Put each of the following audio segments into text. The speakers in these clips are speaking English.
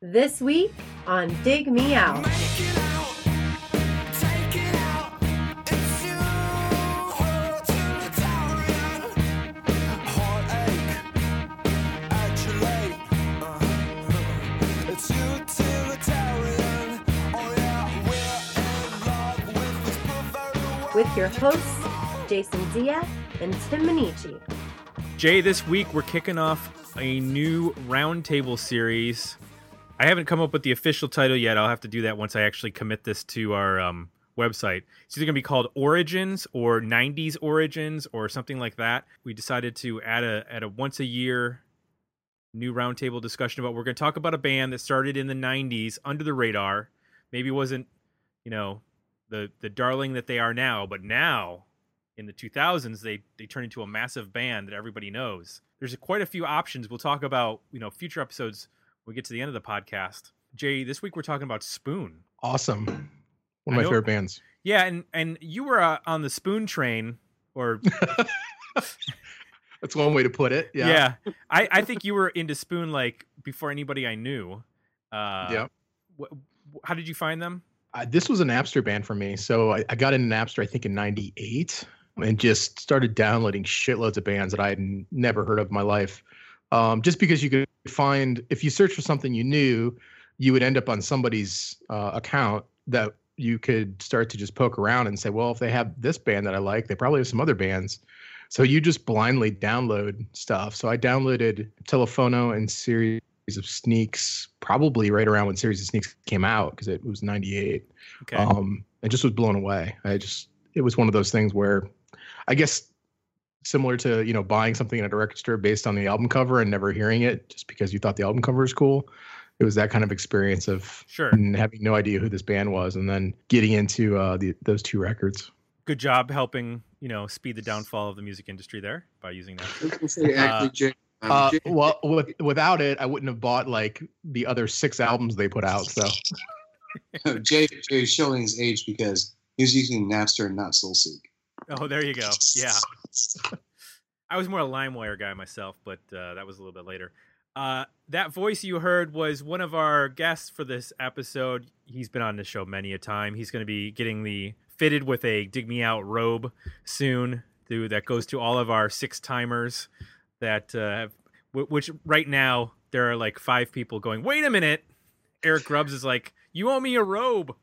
This week on Dig Me Out. With your hosts, Jason Zia and Tim Minichi. Jay, this week we're kicking off a new roundtable series. I haven't come up with the official title yet. I'll have to do that once I actually commit this to our um, website. It's either going to be called Origins or 90s Origins or something like that. We decided to add a add a once a year new roundtable discussion about we're going to talk about a band that started in the 90s under the radar. Maybe wasn't, you know, the the darling that they are now, but now in the 2000s they they turned into a massive band that everybody knows. There's quite a few options. We'll talk about, you know, future episodes we get to the end of the podcast. Jay, this week we're talking about Spoon. Awesome. One I of my know- favorite bands. Yeah, and and you were uh, on the Spoon train or That's one way to put it. yeah, Yeah. I I think you were into Spoon like before anybody I knew. Uh Yep. wh- how did you find them? Uh, this was a Napster band for me. So I, I got into Napster, I think, in 98 and just started downloading shitloads of bands that I had n- never heard of in my life. Um, just because you could find, if you search for something you knew, you would end up on somebody's uh, account that you could start to just poke around and say, well, if they have this band that I like, they probably have some other bands. So you just blindly download stuff. So I downloaded Telefono and series of Sneaks, probably right around when Series of Sneaks came out because it was 98 Okay. um and just was blown away i just it was one of those things where i guess similar to you know buying something at a record store based on the album cover and never hearing it just because you thought the album cover was cool it was that kind of experience of sure. and having no idea who this band was and then getting into uh the, those two records Good job helping, you know, speed the downfall of the music industry there by using that. I was gonna say, actually, Jay, um, uh well with, without it i wouldn't have bought like the other six albums they put out so Jay, Jay is showing his age because he was using Napster and not SoulSeek. Oh, there you go. Yeah. I was more a LimeWire guy myself, but uh, that was a little bit later. Uh, that voice you heard was one of our guests for this episode. He's been on the show many a time. He's going to be getting the fitted with a dig me out robe soon. Through that goes to all of our six timers. That uh, have, wh- which right now there are like five people going. Wait a minute. Eric Grubbs is like, you owe me a robe.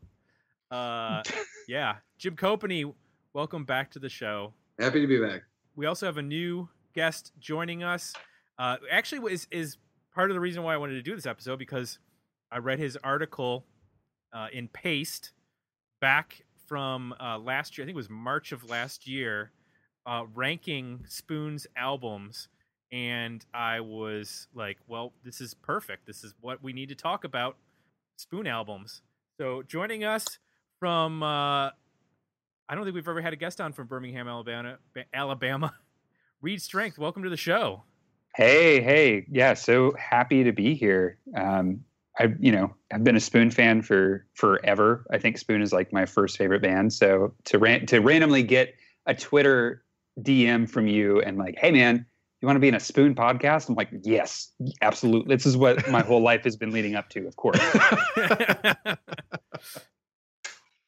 Uh, yeah, Jim Copany, welcome back to the show Happy to be back. we also have a new guest joining us. Uh, actually, is is part of the reason why I wanted to do this episode because I read his article uh, in Paste back from uh, last year. I think it was March of last year, uh, ranking Spoon's albums, and I was like, "Well, this is perfect. This is what we need to talk about: Spoon albums." So, joining us from uh, I don't think we've ever had a guest on from Birmingham, Alabama. Ba- Alabama. Reed Strength, welcome to the show. Hey, hey, yeah, so happy to be here. Um, I, you know, I've been a Spoon fan for forever. I think Spoon is like my first favorite band. So to ran- to randomly get a Twitter DM from you and like, hey man, you want to be in a Spoon podcast? I'm like, yes, absolutely. This is what my whole life has been leading up to. Of course.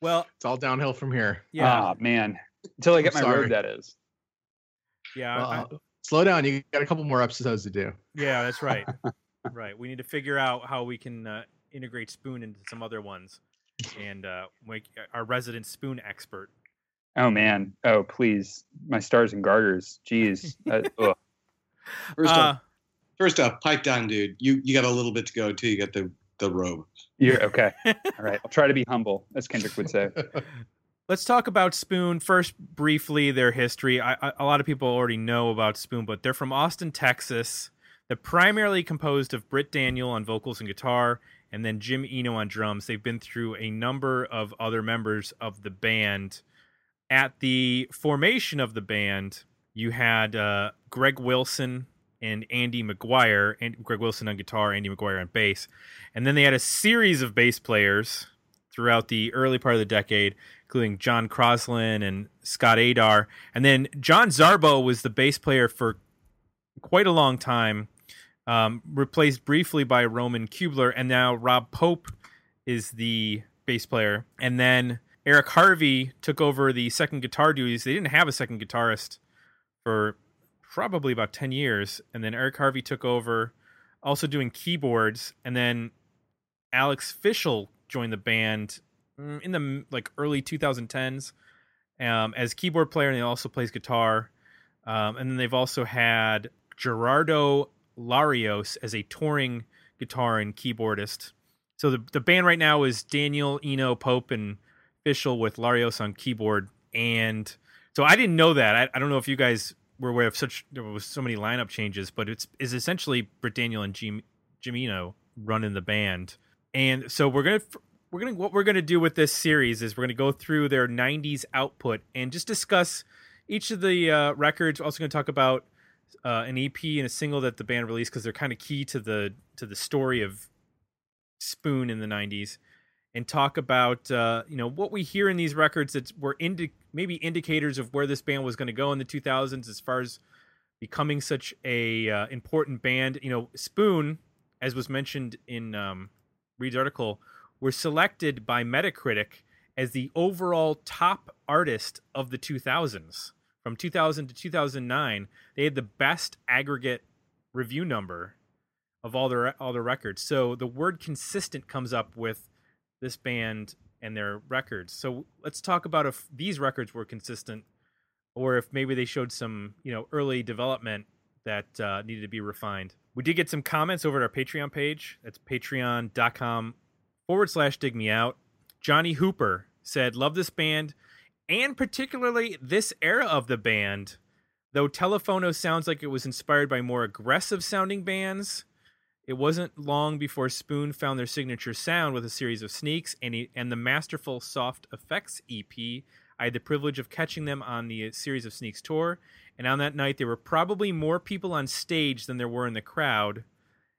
well, it's all downhill from here yeah, Ah, man, until I get I'm my sorry. robe, that is. yeah, well, I- uh, slow down you got a couple more episodes to do yeah. That's right. right. We need to figure out how we can uh, integrate Spoon into some other ones, and uh, make our resident Spoon expert. Oh man. Oh please, my stars and garters. Jeez. Uh, ugh. First Uh, off, first off, pipe down, dude. You you got a little bit to go too. You got the the robe. You're okay. All right. I'll try to be humble, as Kendrick would say. Let's talk about Spoon first. Briefly, their history. I, I, a lot of people already know about Spoon, but they're from Austin, Texas. They're primarily composed of Britt Daniel on vocals and guitar, and then Jim Eno on drums. They've been through a number of other members of the band. At the formation of the band, you had uh, Greg Wilson and Andy Maguire, and Greg Wilson on guitar, Andy Maguire on bass, and then they had a series of bass players throughout the early part of the decade, including John Croslin and Scott Adar. And then John Zarbo was the bass player for quite a long time. um, replaced briefly by Roman Kuebler, and now Rob Pope is the bass player. And then Eric Harvey took over the second guitar duties. They didn't have a second guitarist for probably about 10 years. And then Eric Harvey took over, also doing keyboards. And then Alex Fischel joined the band mm, in the like early 2010s um, as keyboard player, and he also plays guitar. Um, and then they've also had Gerardo Larios as a touring guitar and keyboardist. So the the band right now is Daniel, Eno, Pope, and Fischel with Larios on keyboard. And so I didn't know that. I, I don't know if you guys were aware of such there was so many lineup changes, but it's is essentially Britt Daniel and Jim Jimino running the band. And so we're gonna we're gonna what we're gonna do with this series is we're gonna go through their '90s output and just discuss each of the uh, records. We're also gonna talk about uh, an EP and a single that the band released because they're kind of key to the to the story of Spoon in the '90s, and talk about uh, you know what we hear in these records that were indi- maybe indicators of where this band was going to go in the 2000s as far as becoming such a uh, important band. You know, Spoon, as was mentioned in um, Reed's article, were selected by Metacritic as the overall top artist of the 2000s from 2000 to 2009 they had the best aggregate review number of all their all their records so the word consistent comes up with this band and their records. So let's talk about if these records were consistent or if maybe they showed some you know early development that uh, needed to be refined. We did get some comments over at our patreon page. That's patreon.com forward slash dig me out. Johnny hooper said love this band and particularly this era of the band. Though Telefono sounds like it was inspired by more aggressive sounding bands, it wasn't long before Spoon found their signature sound with a series of sneaks and, he, and the masterful Soft Effects EP. I had the privilege of catching them on the series of Sneaks tour, and on that night there were probably more people on stage than there were in the crowd.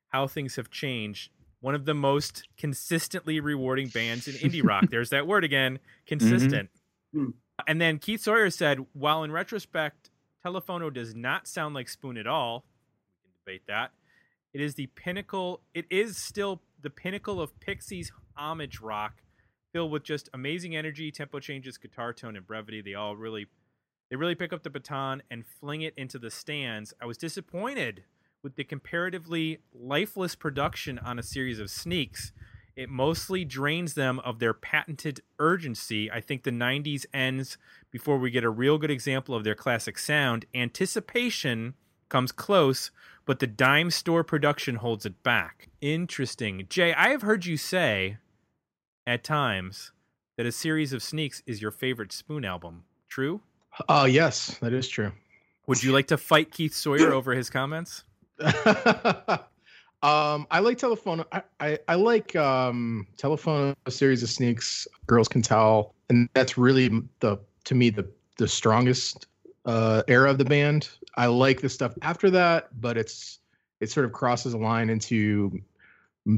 How things have changed. One of the most consistently rewarding bands in indie rock. There's that word again, consistent. Hmm. And then Keith Sawyer said, while in retrospect, Telefono does not sound like Spoon at all, we can debate that. It is the pinnacle, it is still the pinnacle of Pixies homage rock, filled with just amazing energy, tempo changes, guitar tone, and brevity. They all really they really pick up the baton and fling it into the stands. I was disappointed with the comparatively lifeless production on a series of sneaks it mostly drains them of their patented urgency. I think the 90s ends before we get a real good example of their classic sound. Anticipation comes close, but the dime store production holds it back. Interesting. Jay, I have heard you say at times that a series of sneaks is your favorite Spoon album. True? Uh, yes, that is true. Would you like to fight Keith Sawyer over his comments? Um, I like telephone. I, I, I like um telephone a series of sneaks. Girls can tell, and that's really the to me the the strongest uh era of the band. I like the stuff after that, but it's it sort of crosses a line into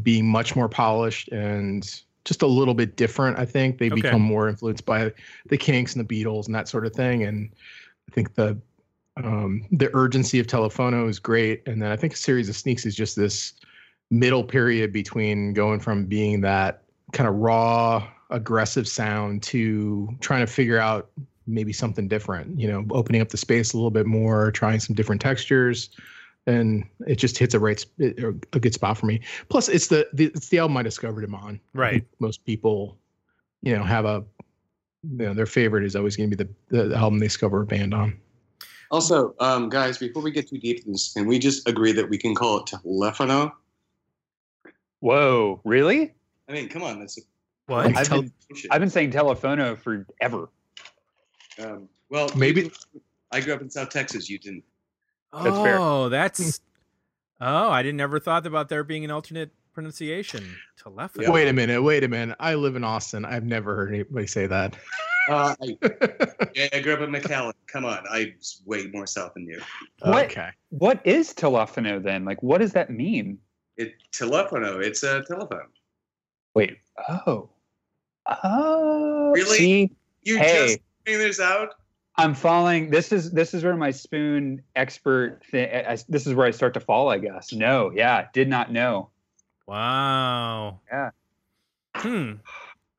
being much more polished and just a little bit different. I think they okay. become more influenced by the Kinks and the Beatles and that sort of thing. And I think the um, the urgency of Telephono is great, and then I think a series of sneaks is just this middle period between going from being that kind of raw, aggressive sound to trying to figure out maybe something different. You know, opening up the space a little bit more, trying some different textures, and it just hits a right a good spot for me. Plus, it's the, the it's the album I discovered him on. Right. Most people, you know, have a you know their favorite is always going to be the the album they discover a band on. Also, um, guys, before we get too deep in this, can we just agree that we can call it Telefono? Whoa, really? I mean, come on, that's a, what I've been, I've been saying Telefono forever. Um, well, maybe I grew up in South Texas. You didn't. That's oh, fair. that's. Oh, I didn't ever thought about there being an alternate pronunciation. Telephone. Wait a minute. Wait a minute. I live in Austin. I've never heard anybody say that. Uh, I, yeah, I grew up in McAllen. Come on, I was way more south than you. What, okay. What is telefono then? Like, what does that mean? It telefono. It's a telephone. Wait. Oh. Oh. Really? See? You hey. just figuring this out? I'm falling. This is this is where my spoon expert. Thing, I, this is where I start to fall. I guess. No. Yeah. Did not know. Wow. Yeah. Hmm.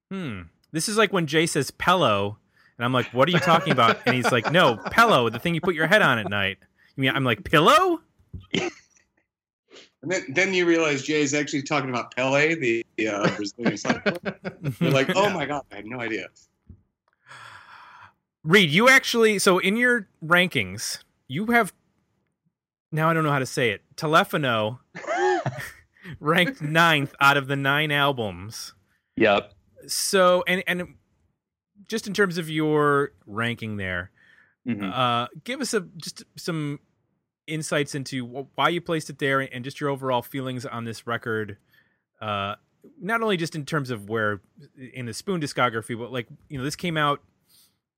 Hmm. This is like when Jay says pillow, and I'm like, "What are you talking about?" And he's like, "No, pillow, the thing you put your head on at night." I mean, I'm like, "Pillow." And then, then you realize Jay is actually talking about Pele, the uh, Brazilian soccer player. You're like, oh my god, I had no idea. Reed, you actually so in your rankings, you have now I don't know how to say it. Telefono ranked ninth out of the nine albums. Yep. So and and just in terms of your ranking there, Mhm. uh, give us a just some insights into why you placed it there and just your overall feelings on this record. Uh, not only just in terms of where in the Spoon discography, but like you know, this came out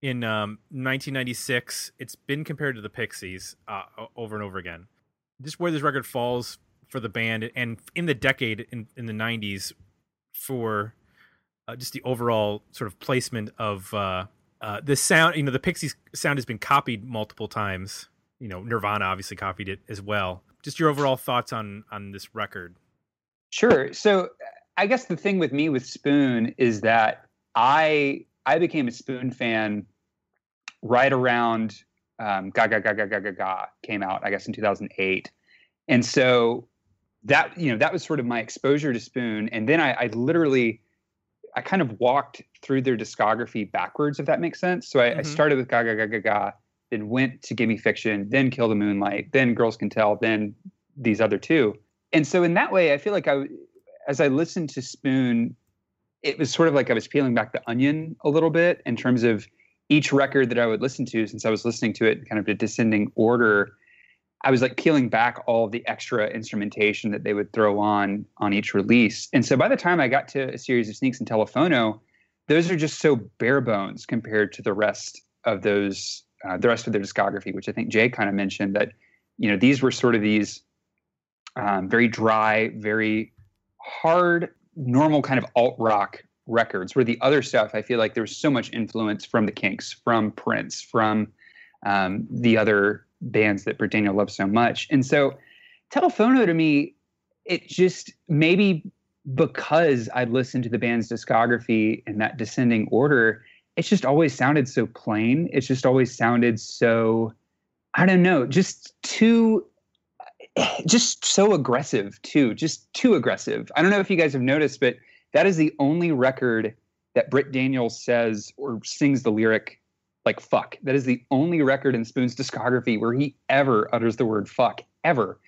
in um, 1996. It's been compared to the Pixies uh, over and over again. Just where this record falls for the band and in the decade in, in the 90s for uh, just the overall sort of placement of uh, uh, the sound. You know, the Pixies sound has been copied multiple times. You know, Nirvana obviously copied it as well. Just your overall thoughts on on this record. Sure. So I guess the thing with me with Spoon is that I I became a Spoon fan right around um, Ga Ga Ga Ga Ga Ga Ga came out, I guess in 2008, and so that you know that was sort of my exposure to Spoon, and then I, I literally I kind of walked through their discography backwards, if that makes sense. So I, I Mhm. started with Ga Ga Ga Ga Ga, then went to Gimme Fiction, then Kill the Moonlight, then Girls Can Tell, then these other two. And so in that way, I feel like I, as I listened to Spoon, it was sort of like I was peeling back the onion a little bit in terms of each record that I would listen to, since I was listening to it in kind of a descending order. I was like peeling back all of the extra instrumentation that they would throw on on each release. And so by the time I got to a series of sneaks and telephono, those are just so bare bones compared to the rest of those uh, the rest of their discography, which I think Jay kind of mentioned that you know these were sort of these um, very dry, very hard, normal kind of alt rock records. Where the other stuff, I feel like there was so much influence from the Kinks, from Prince, from um, the other bands that Britt Daniel loves so much. And so, Telefono to me, it just maybe because I'd listened to the band's discography in that descending order, it's just always sounded so plain. It's just always sounded so, I don't know, just too just so aggressive too just too aggressive i don't know if you guys have noticed but that is the only record that britt daniels says or sings the lyric like fuck. That is the only record in spoon's discography where he ever utters the word fuck ever.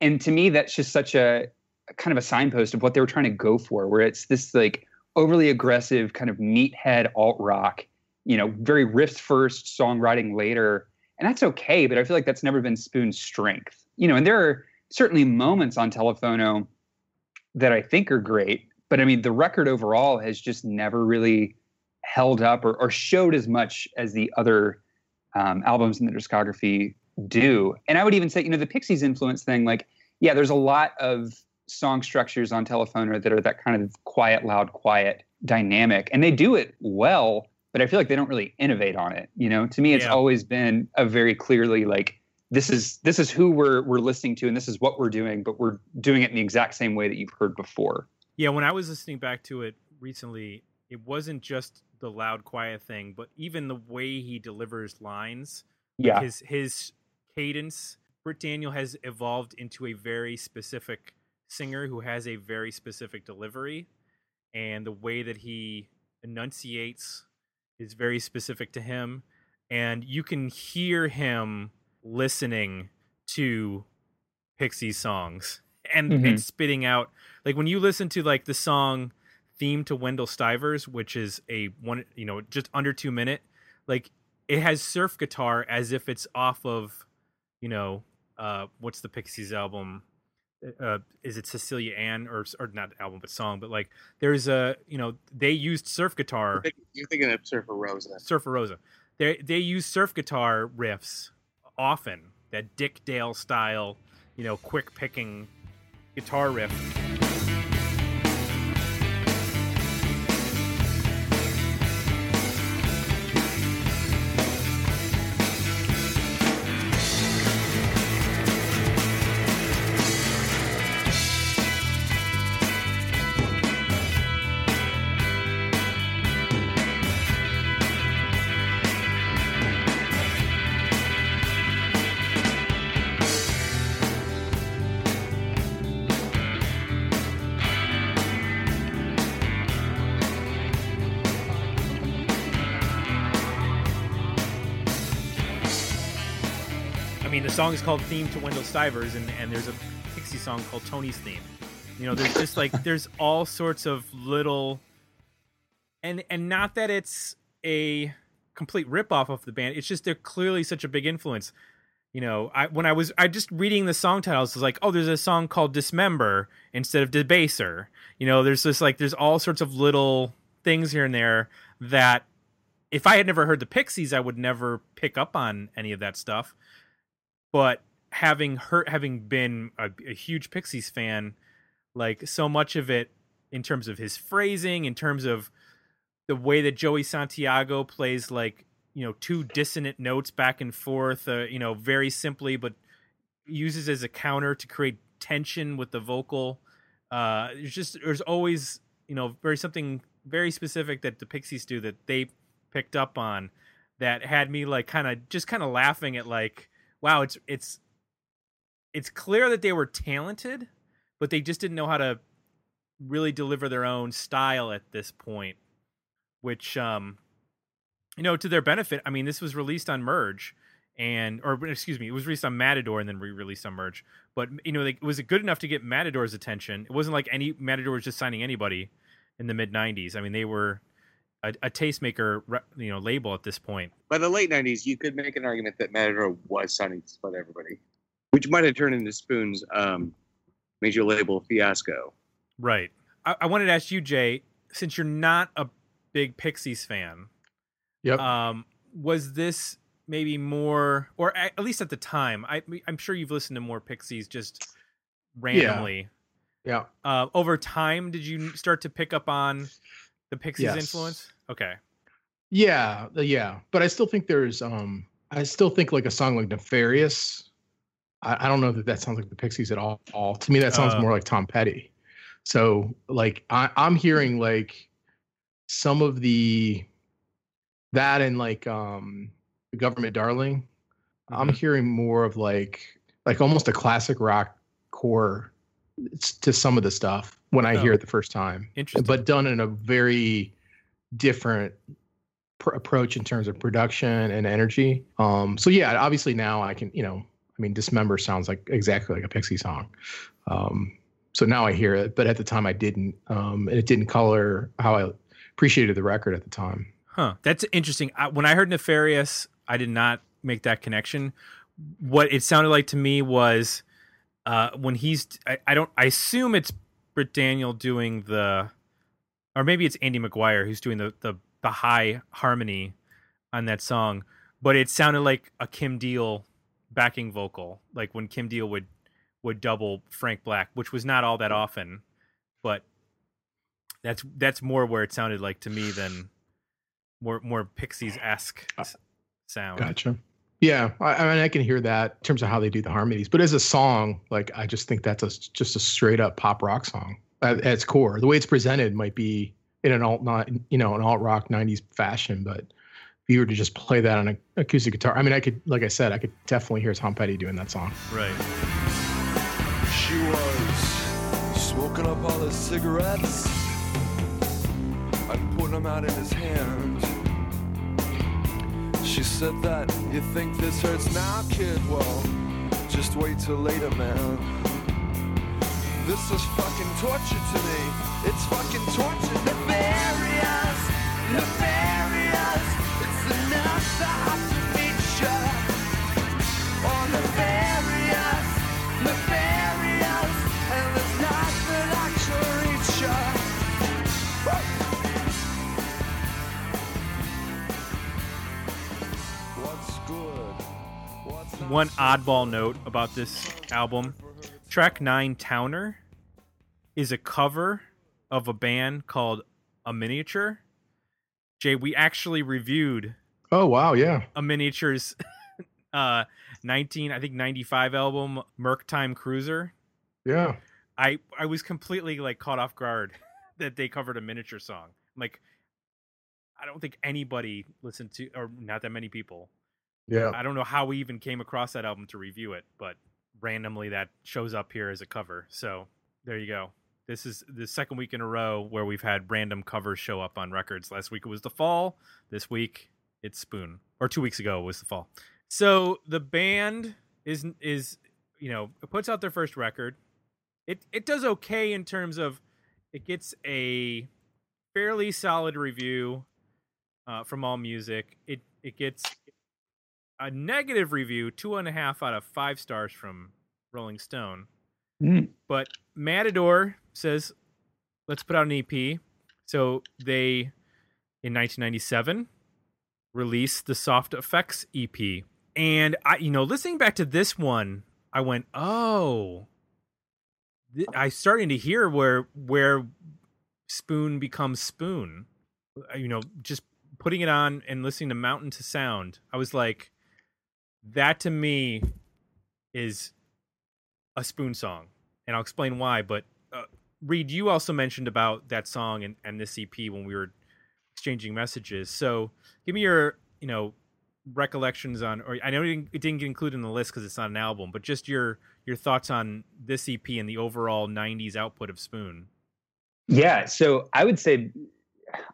And to me that's just such a kind of a signpost of what they were trying to go for where it's this like overly aggressive kind of meathead alt rock you know very riffs first songwriting later. And that's okay but i feel like that's never been spoon's strength. You know, and there are certainly moments on Telephono that I think are great, but I mean, the record overall has just never really held up or, or showed as much as the other um, albums in the discography do. And I would even say, you know, the Pixies influence thing, like, yeah, there's a lot of song structures on Telephono that are that kind of quiet, loud, quiet dynamic, and they do it well. But I feel like they don't really innovate on it. You know, to me, it's Yeah. always been a very clearly like this is this is who we're we're listening to and this is what we're doing but we're doing it in the exact same way that you've heard before Yeah, when I was listening back to it recently, it wasn't just the loud, quiet thing, but even the way he delivers lines. Like yeah his his cadence. Britt Daniel has evolved into a very specific singer who has a very specific delivery, and the way that he enunciates is very specific to him, and you can hear him listening to Pixies songs and Mhm. and spitting out like when you listen to like the song theme to Wendell Stivers, which is a one you know just under two minute, like it has surf guitar as if it's off of you know uh what's the Pixies album uh is it Cecilia Ann or or not album but song but like there's a you know they used surf guitar You're thinking of Surfer Rosa. Surfer Rosa. They they use surf guitar riffs often. That Dick Dale style, you know, quick picking guitar riff. Mean, the song is called "Theme to Wendell Stivers," and and there's a Pixie song called Tony's Theme. You know, there's just like there's all sorts of little, and and not that it's a complete ripoff of the band. It's just they're clearly such a big influence. You know, I when I was I just reading the song titles, was like, oh, there's a song called Dismember instead of Debaser. You know, there's just like there's all sorts of little things here and there that if I had never heard the Pixies, I would never pick up on any of that stuff. But having heard, having been a, a huge Pixies fan, like so much of it in terms of his phrasing, in terms of the way that Joey Santiago plays like you know two dissonant notes back and forth, uh, you know, very simply, but uses as a counter to create tension with the vocal. Uh, there's just there's always you know very something very specific that the Pixies do that they picked up on that had me like kind of just kind of laughing at like wow it's it's it's clear that they were talented but they just didn't know how to really deliver their own style at this point which um you know to their benefit i mean this was released on merge and or excuse me it was released on matador and then re-released on merge but you know like, was it good enough to get matador's attention? It wasn't like any matador was just signing anybody in the mid 90s i mean they were a, a tastemaker you know label at this point By the late '90s, you could make an argument that Matador was signing just about everybody, which might have turned into Spoon's um, major label fiasco. right I, I wanted to ask you jay since you're not a big pixies fan Yep. um was this maybe more or at at least at the time i i'm sure you've listened to more pixies just randomly yeah. uh over time did you start to pick up on the pixies Yes. influence okay Yeah, yeah, but I still think there's um I still think like a song like Nefarious. I, I don't know that that sounds like the Pixies at all. all. To me, that sounds Uh. more like Tom Petty. So like I, I'm hearing like some of the that and like um the Government Darling. I'm Mhm. hearing more of like like almost a classic rock core to some of the stuff when I hear Oh. it the first time interesting but done in a very different pr- approach in terms of production and energy. Um, so yeah, obviously now I can, you know, I mean, Dismember sounds like exactly like a Pixie song. Um, so now I hear it, but at the time I didn't, um, and it didn't color how I appreciated the record at the time. Huh. That's interesting. I, when I heard Nefarious, I did not make that connection. What it sounded like to me was uh, when he's, I, I don't, I assume it's Britt Daniel doing the, or maybe it's Andy Maguire who's doing the, the, the high harmony on that song, but it sounded like a Kim Deal backing vocal, like when Kim Deal would, would double Frank Black, which was not all that often, but that's, that's more where it sounded like to me than, more more Pixies esque uh, sound. Gotcha. Yeah, I, I mean, I can hear that in terms of how they do the harmonies, but as a song, like I just think that's a, just a straight up pop rock song at, at its core. The way it's presented might be in an alt, not you know, an alt rock '90s fashion, but if you were to just play that on an acoustic guitar, I mean, I could, like I said, I could definitely hear Tom Petty doing that song. Right. She was smoking up all his cigarettes and putting them out in his hand. Said that you think this hurts now, kid. Well, just wait till later, man. This is fucking torture to me. It's fucking torture. Nefarious, nefarious. One oddball note about this album: track nine, Towner, is a cover of a band called A Miniature. Jay, we actually reviewed Oh wow, yeah, A Miniature's uh 19, I think 95 album, Merc Time Cruiser. yeah. I I was completely like caught off guard that they covered a miniature song. I'm like, I don't think anybody listened to, or not that many people. Yeah. I don't know how we even came across that album to review it, but randomly that shows up here as a cover. So there you go. This is the second week in a row where we've had random covers show up on records. Last week it was The Fall. This week it's Spoon. Or two weeks ago it was The Fall. So the band is is you know puts out their first record. It it does okay in terms of it gets a fairly solid review uh, from All Music. It it gets a negative review, two and a half out of five stars from Rolling Stone. Mm. But Matador says, let's put out an EP. So they, in 1997, released the Soft Effects EP. And I, you know, listening back to this one, I went, oh, th- I starting to hear where where Spoon becomes Spoon. Uh, You know, just putting it on and listening to Mountain to Sound, I was like, that to me is a Spoon song, and I'll explain why. But uh, Reed, you also mentioned about that song and, and this EP when we were exchanging messages. So give me your, you know, recollections on, or I know it didn't, it didn't get included in the list because it's not an album, but just your your thoughts on this EP and the overall '90s output of Spoon. Yeah, so I would say,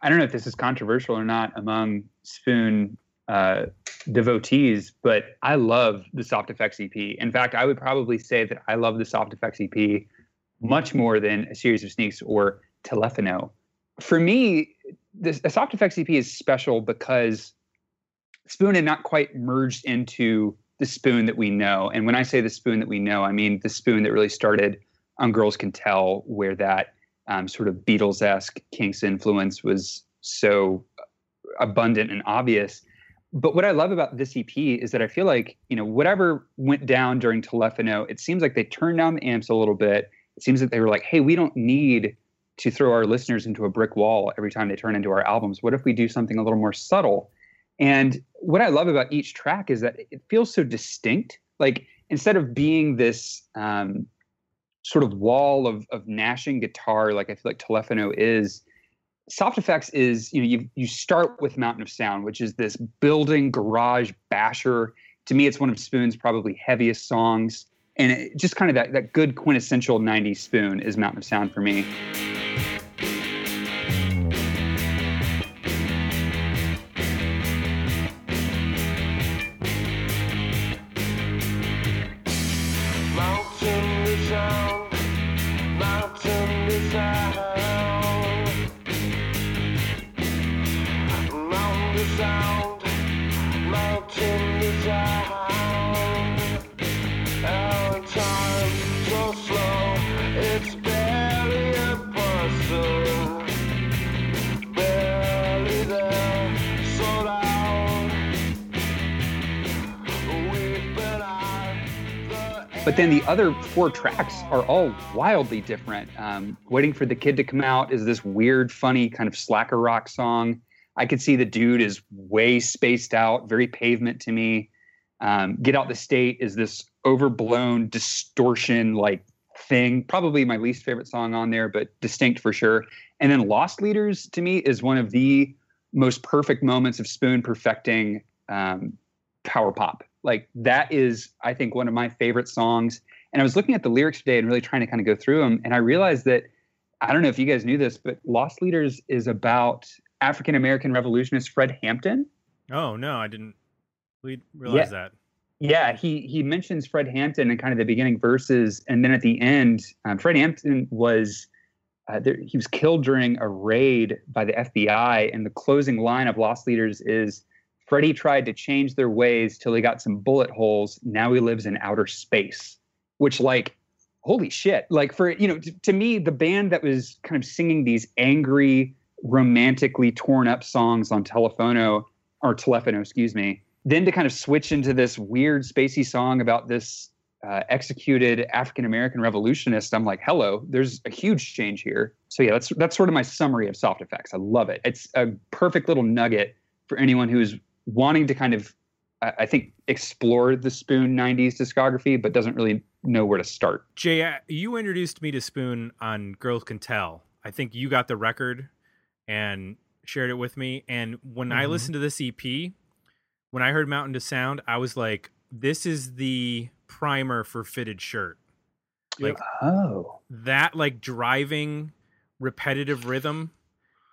I don't know if this is controversial or not among Spoon uh, devotees, but I love the Soft Effects EP. In fact, I would probably say that I love the Soft Effects EP much more than a series of sneaks or Telefono. For me, this, the Soft Effects EP is special because Spoon had not quite merged into the Spoon that we know. And when I say the Spoon that we know, I mean the Spoon that really started on Girls Can Tell, where that um, sort of Beatles esque Kinks influence was so abundant and obvious. But what I love about this EP is that I feel like, you know, whatever went down during Telefono, it seems like they turned down the amps a little bit. It seems that they were like, hey, we don't need to throw our listeners into a brick wall every time they turn into our albums. What if we do something a little more subtle? And what I love about each track is that it feels so distinct. Like instead of being this um, sort of wall of of gnashing guitar, like I feel like Telefono is, Soft Effects is you know you you start with Mountain to Sound, which is this building garage basher. To me, it's one of Spoon's probably heaviest songs, and it, just kind of that that good quintessential '90s Spoon is Mountain to Sound for me. Other four tracks are all wildly different. Um, Waiting for the Kid to Come Out is this weird, funny kind of slacker rock song. I could see the dude is way spaced out, very pavement to me. Um, Get Out the State is this overblown distortion like thing. Probably my least favorite song on there, but distinct for sure. And then Loss Leaders to me is one of the most perfect moments of Spoon perfecting um, power pop. Like that is, I think, one of my favorite songs. And I was looking at the lyrics today and really trying to kind of go through them, and I realized that I don't know if you guys knew this, but Loss Leaders is about African American revolutionist Fred Hampton. Oh no, I didn't re- realize that. Yeah, he he mentions Fred Hampton in kind of the beginning verses, and then at the end, um, Fred Hampton was uh, there, he was killed during a raid by the FBI, and the closing line of Loss Leaders is. Freddie tried to change their ways till he got some bullet holes. Now he lives in outer space, which, like, holy shit! Like, for you know, t- to me, the band that was kind of singing these angry, romantically torn up songs on Telefono or Telefono, excuse me, then to kind of switch into this weird spacey song about this uh, executed African American revolutionist, I'm like, hello, there's a huge change here. So yeah, that's that's sort of my summary of Soft Effects. I love it. It's a perfect little nugget for anyone who's wanting to kind of, I I think, explored the Spoon '90s discography, but doesn't really know where to start. Jay, uh, you introduced me to Spoon on Girls Can Tell. I think you got the record and shared it with me. And when I Mhm. listened to this EP, when I heard Mountain to Sound, I was like, this is the primer for Fitted Shirt. Like Oh, that, like driving repetitive rhythm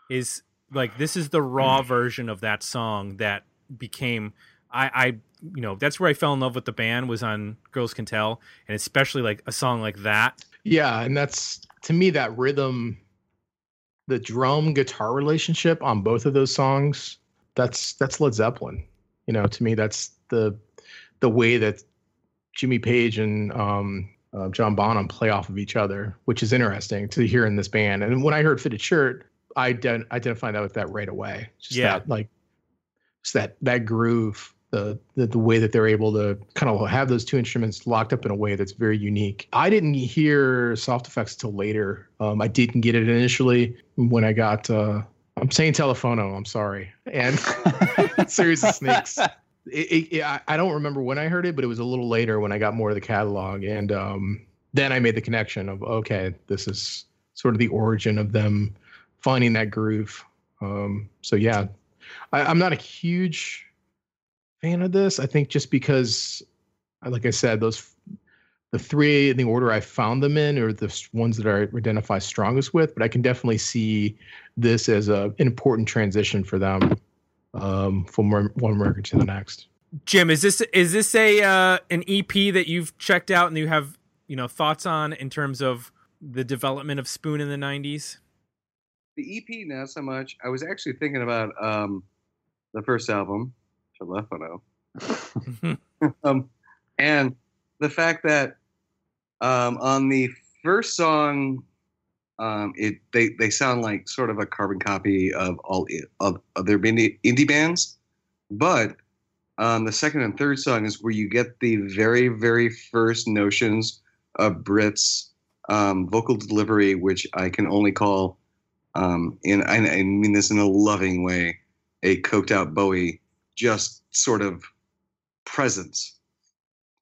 is like this is the raw version of that song that became I, I, you know, that's where I fell in love with the band was on Girls Can Tell, and especially like a song like that. Yeah, and that's to me that rhythm, the drum guitar relationship on both of those songs. That's that's Led Zeppelin. You know, to me that's the the way that Jimmy Page and um, uh, John Bonham play off of each other, which is interesting to hear in this band. And when I heard Fitted Shirt, I ident- identified that with that right away. Just Yeah. that like, just that that groove, the, the the way that they're able to kind of have those two instruments locked up in a way that's very unique. I didn't hear soft effects till later. Um, I didn't get it initially when I got. Uh, I'm saying Telefono. I'm sorry, and Series of Snakes it, it, it, I- don't remember when I heard it, but it was a little later when I got more of the catalog, and um, then I made the connection of okay, this is sort of the origin of them finding that groove. Um, so yeah, I, I'm not a huge fan of this. I think just because, like I said, those the three in the order I found them in are the ones that I identify strongest with, but I can definitely see this as a, an important transition for them um, from one, one record to the next. Jim, is this is this a uh, an EP that you've checked out and you have you know thoughts on in terms of the development of Spoon in the '90s? The EP, not so much. I was actually thinking about um, the first album, Telefono, um, and the fact that um, on the first song, um, it they they sound like sort of a carbon copy of all of other indie, bands, but um, the second and third song is where you get the very very first notions of Britt's um, vocal delivery, which I can only call, um, in I, I mean this in a loving way, a coked out Bowie, just sort of presence.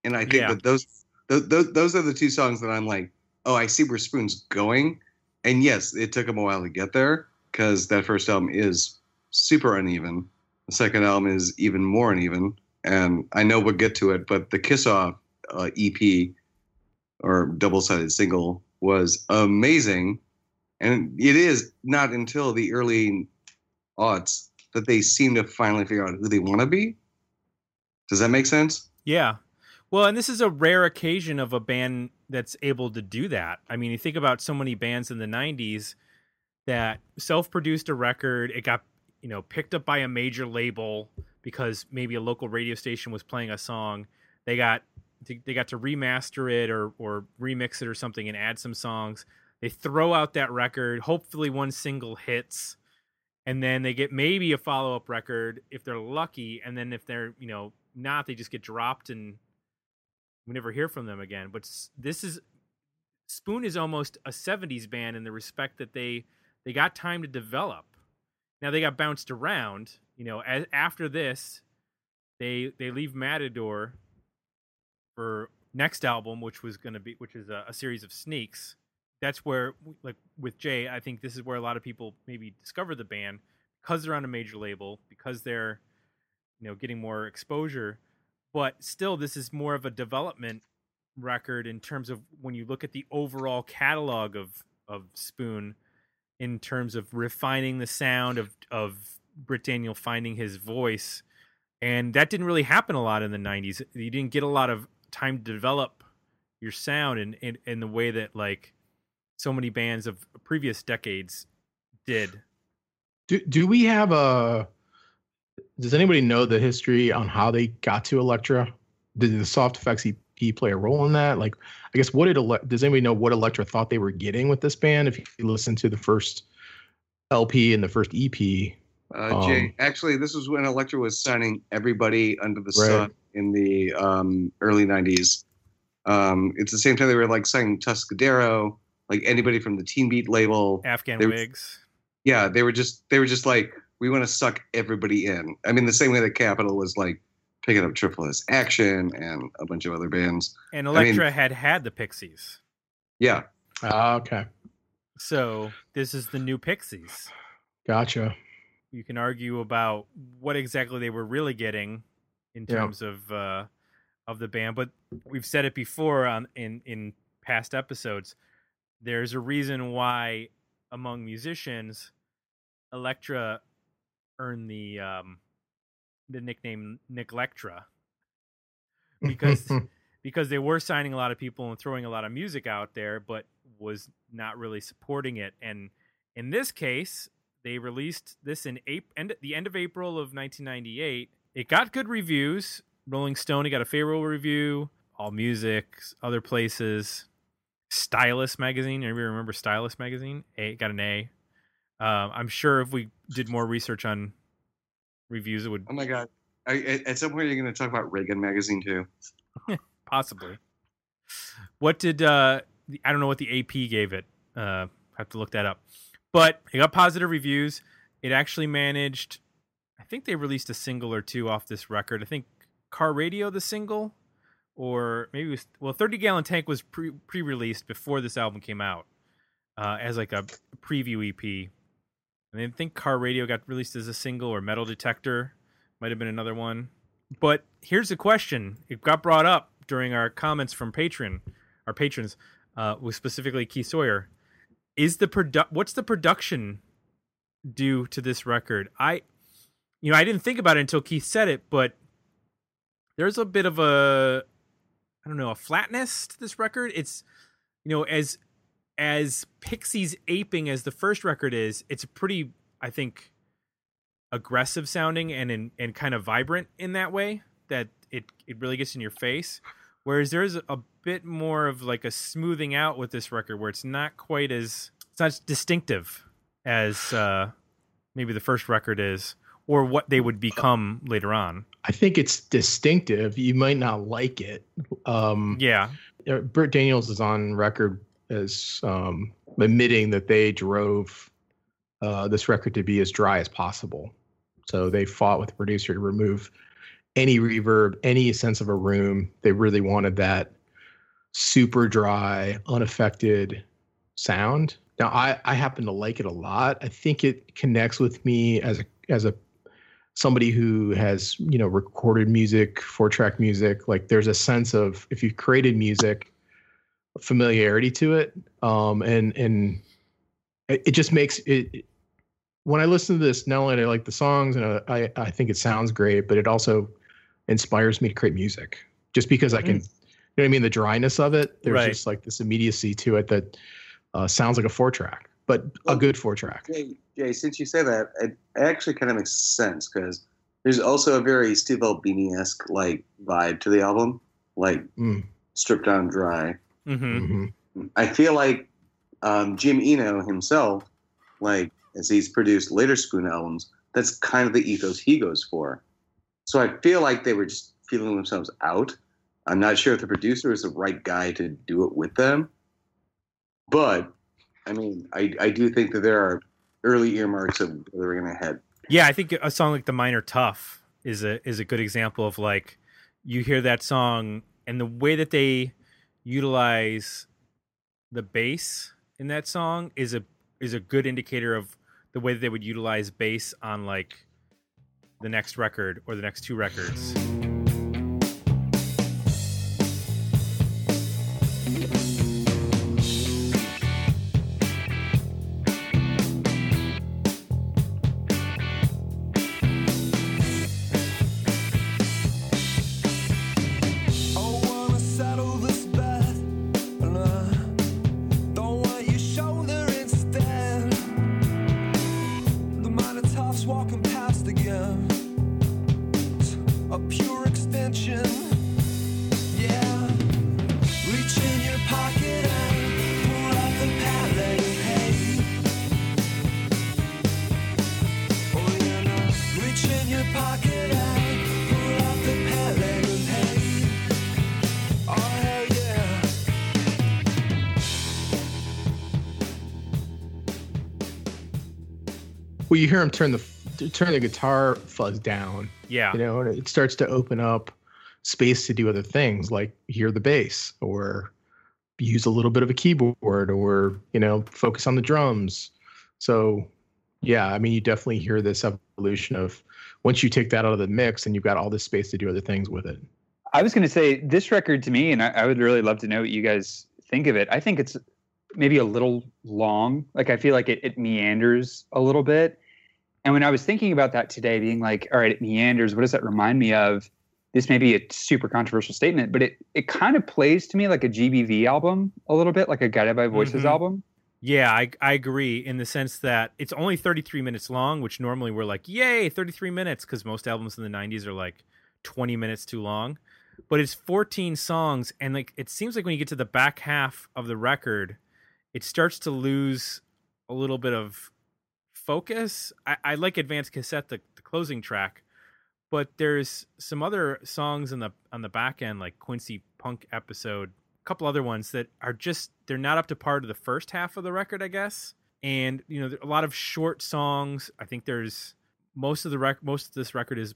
And I think Yeah. that those, those those are the two songs that I'm like, oh, I see where Spoon's going. And yes, it took him a while to get there because that first album is super uneven. The second album is even more uneven, and I know we'll get to it. But the Kiss Off uh, EP or double sided single was amazing, and it is not until the early aughts that they seem to finally figure out who they want to be. Does that make sense? Yeah. Well, and this is a rare occasion of a band that's able to do that. I mean, you think about so many bands in the 90s that self-produced a record, it got, you know, picked up by a major label because maybe a local radio station was playing a song. They got they got to remaster it or or remix it or something and add some songs. They throw out that record, hopefully one single hits and then they get maybe a follow-up record if they're lucky and then if they're, you know, not they just get dropped and we never hear from them again. But this is Spoon is almost a '70s band in the respect that they they got time to develop. Now they got bounced around. You know, as, after this, they they leave Matador for next album, which was going to be which is a, a series of sneaks. That's where, like with Jay, I think this is where a lot of people maybe discover the band because they're on a major label, because they're you know getting more exposure. But still this is more of a development record in terms of when you look at the overall catalog of of Spoon in terms of refining the sound of of Britt Daniel finding his voice. And that didn't really happen a lot in the 90s you didn't get a lot of time to develop your sound in in, in the way that like so many bands of previous decades did Do do we have a? Does anybody know the history on how they got to Elektra? Did the soft effects EP play a role in that? Like, I guess what did Ele- does anybody know what Elektra thought they were getting with this band? If you listen to the first LP and the first EP, Uh, Jay, Um, actually, this was when Elektra was signing everybody under the Right. sun in the um, early '90s. Um, it's the same time they were like signing Tuscadero, like anybody from the Teen Beat label. Afghan They- Whigs Yeah, they were just they were just like we want to suck everybody in. I mean, the same way that Capitol was like picking up Triple Fast Action and a bunch of other bands. and I mean- Elektra had had the Pixies Yeah, ah, okay, So this is the new Pixies. gotcha. You can argue about what exactly they were really getting in Yeah. terms of uh, of the band, but we've said it before on in in past episodes. There's a reason why among musicians, Elektra earned the um, the nickname Neglectra because because they were signing a lot of people and throwing a lot of music out there, but was not really supporting it. And in this case, they released this in April, end, the end of April of 1998. It got good reviews. Rolling Stone, it got a favorable review. All Music, other places. Stylus magazine. Anybody remember Stylus magazine? A got an A. Um, I'm sure if we did more research on reviews, it would Oh my god! I, at, at some point, you're going to talk about Reagan magazine too. possibly. What did uh, I don't know what the AP gave it. Uh, have to look that up. But it got positive reviews. It actually managed. I think they released a single or two off this record. I think Car Radio, the single, or maybe it was well, Thirty Gallon Tank was pre pre released before this album came out uh, as like a preview EP. I think Car Radio got released as a single, or Metal Detector might have been another one. But here's a question: It got brought up during our comments from patron, our patrons, uh, was specifically Keith Sawyer. Is the produ- What's the production due to this record? I, you know, I didn't think about it until Keith said it, but there's a bit of a, I don't know, a flatness to this record. It's, you know, as as Pixies aping as the first record is, it's pretty, I think, aggressive sounding and in, and kind of vibrant in that way that it it really gets in your face. Whereas there's a bit more of like a smoothing out with this record where it's not quite as it's not as distinctive as uh, maybe the first record is or what they would become later on. I think it's distinctive. You might not like it. Um, Yeah. uh, Britt Daniels is on record as um, admitting that they drove uh, this record to be as dry as possible. So they fought with the producer to remove any reverb, any sense of a room. They really wanted that super dry, unaffected sound. Now I, I happen to like it a lot. I think it connects with me as a as a somebody who has you know recorded music, four track music. Like there's a sense of if you've created music, familiarity to it, um, and and it, just makes it. When I listen to this, not only do I like the songs and I I think it sounds great, but it also inspires me to create music. Just because I can, you know what I mean, the dryness of it. There's Right. just like this immediacy to it that uh, sounds like a four track, but a good four track. Jay, Jay, since you say that, it actually kind of makes sense because there's also a very Steve Albini esque like vibe to the album, like Mm, stripped down dry. hmm mhm. I feel like um, Jim Eno himself, like as he's produced later Spoon albums, that's kind of the ethos he goes for. So I feel like they were just feeling themselves out. I'm not sure if the producer is the right guy to do it with them, but I mean, I, I do think that there are early earmarks of where they're going to head. Yeah, I think a song like "The Minor Tough" is a is a good example of like you hear that song and the way that they utilize the bass in that song is a is a good indicator of the way that they would utilize bass on like the next record or the next two records. Hear him turn the turn the guitar fuzz down, Yeah, you know, and it starts to open up space to do other things like hear the bass or use a little bit of a keyboard or you know focus on the drums. So yeah, I mean you definitely hear this evolution of once you take that out of the mix and you've got all this space to do other things with it. I was going to say this record to me, and I, I would really love to know what you guys think of it. I think it's maybe a little long. Like I feel like it, it meanders a little bit, And when I was thinking about that today, being like, all right, it meanders, what does that remind me of? This may be a super controversial statement, but it it kind of plays to me like a GBV album a little bit, like a Guided by Voices Mhm. album. Yeah, I, I agree in the sense that it's only 33 minutes long, which normally we're like, yay, 33 minutes, because most albums in the 90s are like 20 minutes too long. But it's 14 songs, and like it seems like when you get to the back half of the record, it starts to lose a little bit of focus. I, I like Advanced Cassette, the, the closing track, but there's some other songs on the on the back end, like Quincy Punk episode, a couple other ones that are just they're not up to par to the first half of the record, I guess. And you know, a lot of short songs. I think there's most of the rec- most of this record is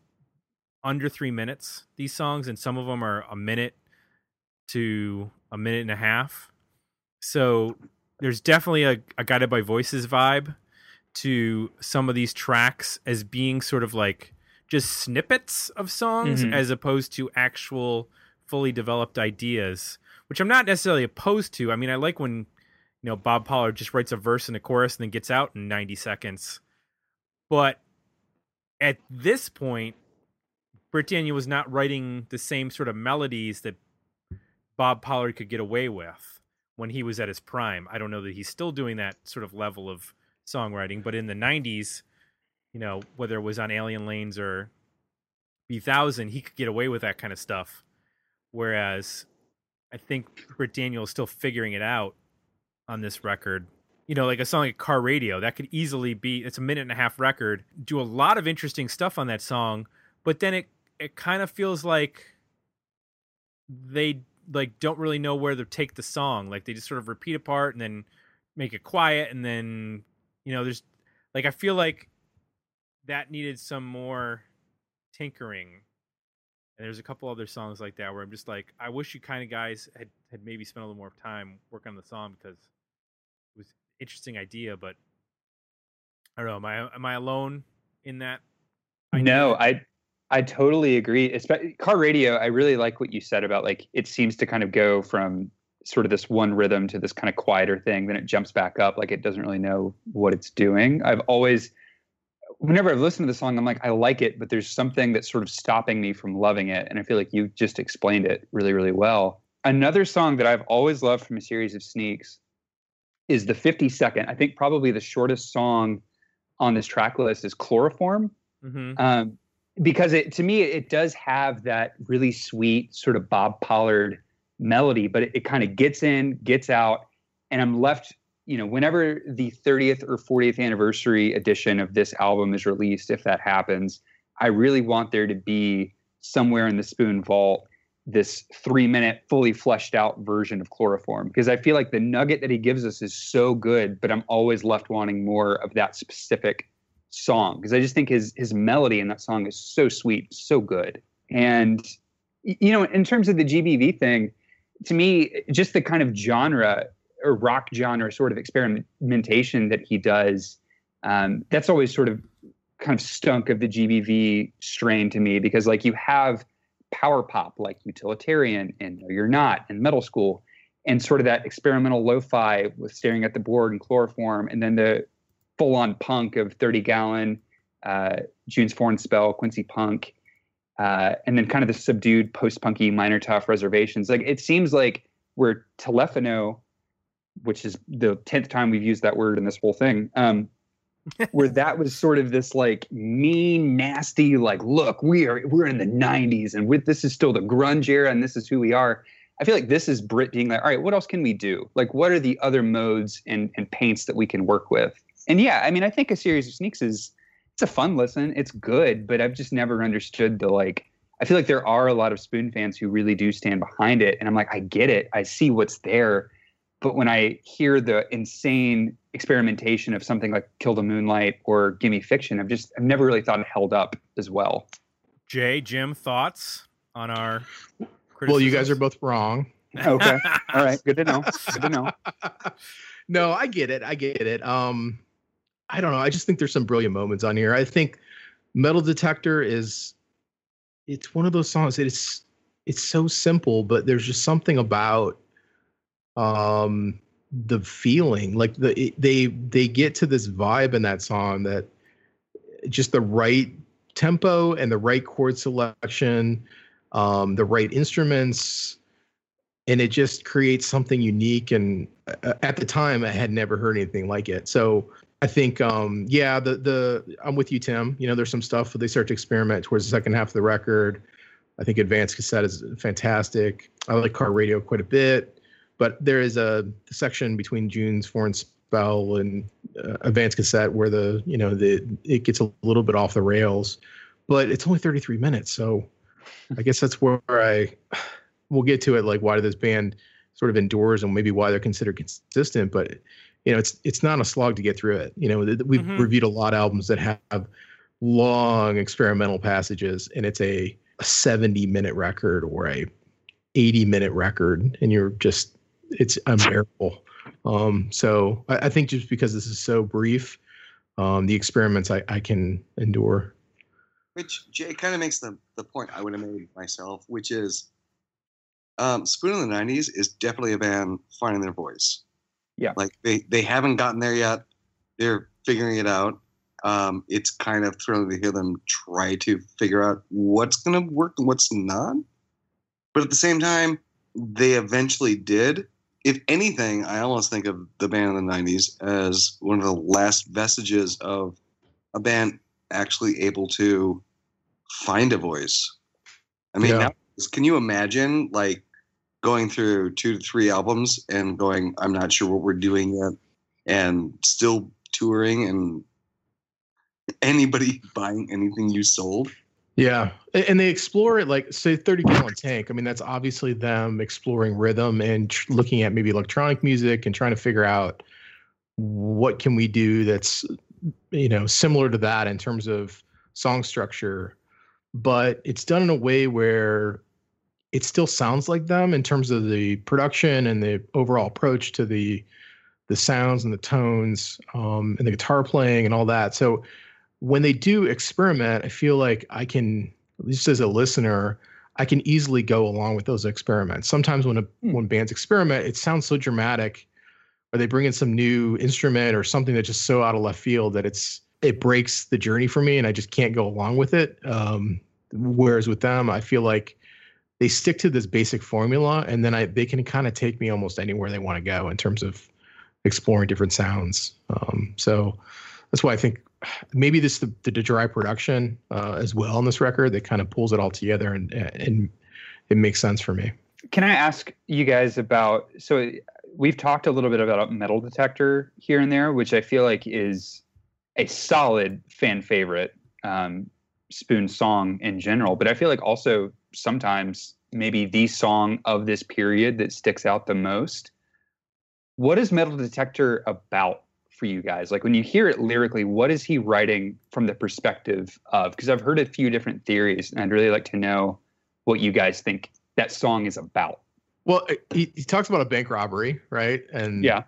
under three minutes. These songs, and some of them are a minute to a minute and a half. So there's definitely a, a guided by voices vibe to some of these tracks as being sort of like just snippets of songs Mhm. as opposed to actual fully developed ideas which i'm not necessarily opposed to. I mean i like when you know bob pollard just writes a verse and a chorus and then gets out in 90 seconds. But at this point britt daniel was not writing the same sort of melodies that bob pollard could get away with when he was at his prime. I don't know that he's still doing that sort of level of songwriting but in the 90s you know whether it was on alien lanes or Bee Thousand he could get away with that kind of stuff. Whereas i think britt daniel is still figuring it out on this record. You know like a song like car radio that could easily be it's a minute and a half record do a lot of interesting stuff on that song but then it it kind of feels like they like don't really know where to take the song. Like they just sort of repeat a part and then make it quiet and then you know there's like i feel like that needed some more tinkering and there's a couple other songs like that where i'm just like i wish you kind of guys had had maybe spent a little more time working on the song because it was interesting idea but i don't know am i am i alone in that No, idea? I I totally agree. Especially car radio, I really like what you said about like it seems to kind of go from sort of this one rhythm to this kind of quieter thing, then it jumps back up like it doesn't really know what it's doing. I've always whenever I've listened to the song, I'm like, I like it, but there's something that's sort of stopping me from loving it. And I feel like you just explained it really, really well. Another song that I've always loved from a series of sneaks is the 50 second. I think probably the shortest song on this track list is Chloroform Mhm. um, because it to me it does have that really sweet sort of Bob Pollard melody, but it, it kind of gets in, gets out, and I'm left. You know, whenever the 30th or 40th anniversary edition of this album is released, if that happens, I really want there to be somewhere in the Spoon Vault this three minute, fully fleshed out version of Chloroform because I feel like the nugget that he gives us is so good, but I'm always left wanting more of that specific song because I just think his his melody in that song is so sweet, so good. And you know, in terms of the GBV thing, to me, just the kind of genre or rock genre sort of experimentation that he does, um, that's always sort of kind of stunk of the GBV strain to me because like you have power pop like utilitarian and no you're not and metal school and sort of that experimental lo-fi with staring at the board and chloroform and then the full-on punk of 30 gallon uh, june's foreign spell quincy punk uh, and then kind of the subdued post-punky minor tough reservations like it seems like where telephono which is the 10th time we've used that word in this whole thing um, where that was sort of this like mean, nasty, like, look, we are we're in the '90s, and with this is still the grunge era, and this is who we are. I feel like this is Britt being like, all right, what else can we do? Like, what are the other modes and and paints that we can work with? And yeah, I mean, I think a series of sneaks is it's a fun listen, it's good, but I've just never understood the like. I feel like there are a lot of Spoon fans who really do stand behind it, and I'm like, I get it, I see what's there, but when I hear the insane experimentation of something like Kill the Moonlight or Gimme Fiction, I've just I've never really thought it held up as well. jay jim thoughts on our Well, you guys are both wrong. Okay. All right, good to know. Good to know. no, I get it. I get it. Um, I don't know. I just think there's some brilliant moments on here. I think Metal Detector is it's one of those songs that it's it's so simple, but there's just something about um the feeling like the it- they they get to this vibe in that song that just the right tempo and the right chord selection, um, the right instruments, and it just creates something unique. And uh, at the time, I had never heard anything like it. So I think, um, yeah, the the I'm with you, Tim. You know, there's some stuff they start to experiment towards the second half of the record. I think Advanced Cassette is fantastic. I like Car Radio quite a bit, but there is a section between June's Foreign Spell and uh, Advanced Cassette where the you know the it gets a little bit off the rails, but it's only 33 minutes, so I guess that's where I we'll get to it. Like why this band sort of endures and maybe why they're considered consistent, but you know it's it's not a slog to get through it. You know we've Mhm. reviewed a lot of albums that have long experimental passages, and it's a a 70 minute record or a 80 minute record and you're just it's unbearable um so I, I think just because this is so brief um the experiments i i can endure Which Jay kind of makes the, the point I would have made myself, which is um, Spoon in the '90s is definitely a band finding their voice. Yeah. like they they haven't gotten there yet. They're figuring it out. Um, it's kind of thrilling to hear them try to figure out what's going to work and what's not. But at the same time, they eventually did. If anything, I almost think of the band in the '90s as one of the last vestiges of a band actually able to find a voice. I mean, Yeah. now, can you imagine like going through two to three albums and going, I'm not sure what we're doing yet, and still touring and anybody buying anything you sold? yeah. And they explore it like say 30 gallon tank. I mean that's obviously them exploring rhythm and tr- looking at maybe electronic music and trying to figure out what can we do that's you know similar to that in terms of song structure. But it's done in a way where it still sounds like them in terms of the production and the overall approach to the the sounds and the tones um, and the guitar playing and all that. So when they do experiment i feel like i can just as a listener i can easily go along with those experiments. Sometimes when a, Hmm. when bands experiment it sounds so dramatic or they bring in some new instrument or something that's just so out of left field that it's it breaks the journey for me and i just can't go along with it. Um, whereas with them i feel like they stick to this basic formula and then i they can kind of take me almost anywhere they want to go in terms of exploring different sounds um, so that's why i think maybe this the, the dry production uh, as well on this record that kind of pulls it all together and and it makes sense for me Can I ask you guys about? So we've talked a little bit about metal detector here and there, which I feel like is a solid fan favorite um, spoon song in general. But I feel like also sometimes maybe the song of this period that sticks out the most. What is metal detector about for you guys? Like when you hear it lyrically, what is he writing from the perspective of? Because I've heard a few different theories, and I'd really like to know what you guys think that song is about. well he, he talks about a bank robbery right and Yeah.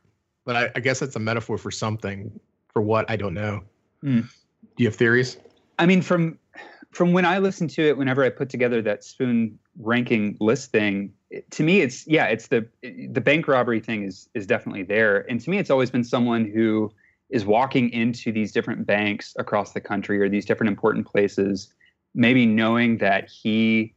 but I, I guess that's a metaphor for something for what i don't know Hmm. do you have theories I mean, from from when I listen to it, whenever I put together that spoon ranking list thing, to me, it's yeah, it's the the bank robbery thing is is definitely there, and to me, it's always been someone who is walking into these different banks across the country or these different important places, maybe knowing that he,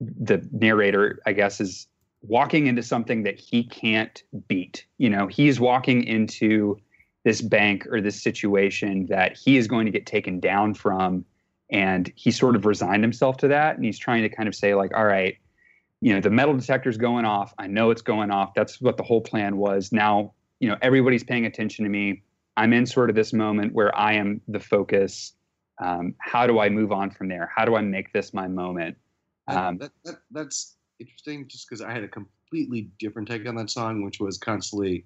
the narrator, I guess, is walking into something that he can't beat. You know, he's walking into this bank or this situation that he is going to get taken down from and he sort of resigned himself to that. And he's trying to kind of say like all right you know the metal detector's going off. I know it's going off. That's what the whole plan was. Now you know everybody's paying attention to me. I'm in sort of this moment where i am the focus. Um, how do i move on from there? How do i make this my moment? Um, that, that, that's interesting just because I had a completely different take on that song, which was constantly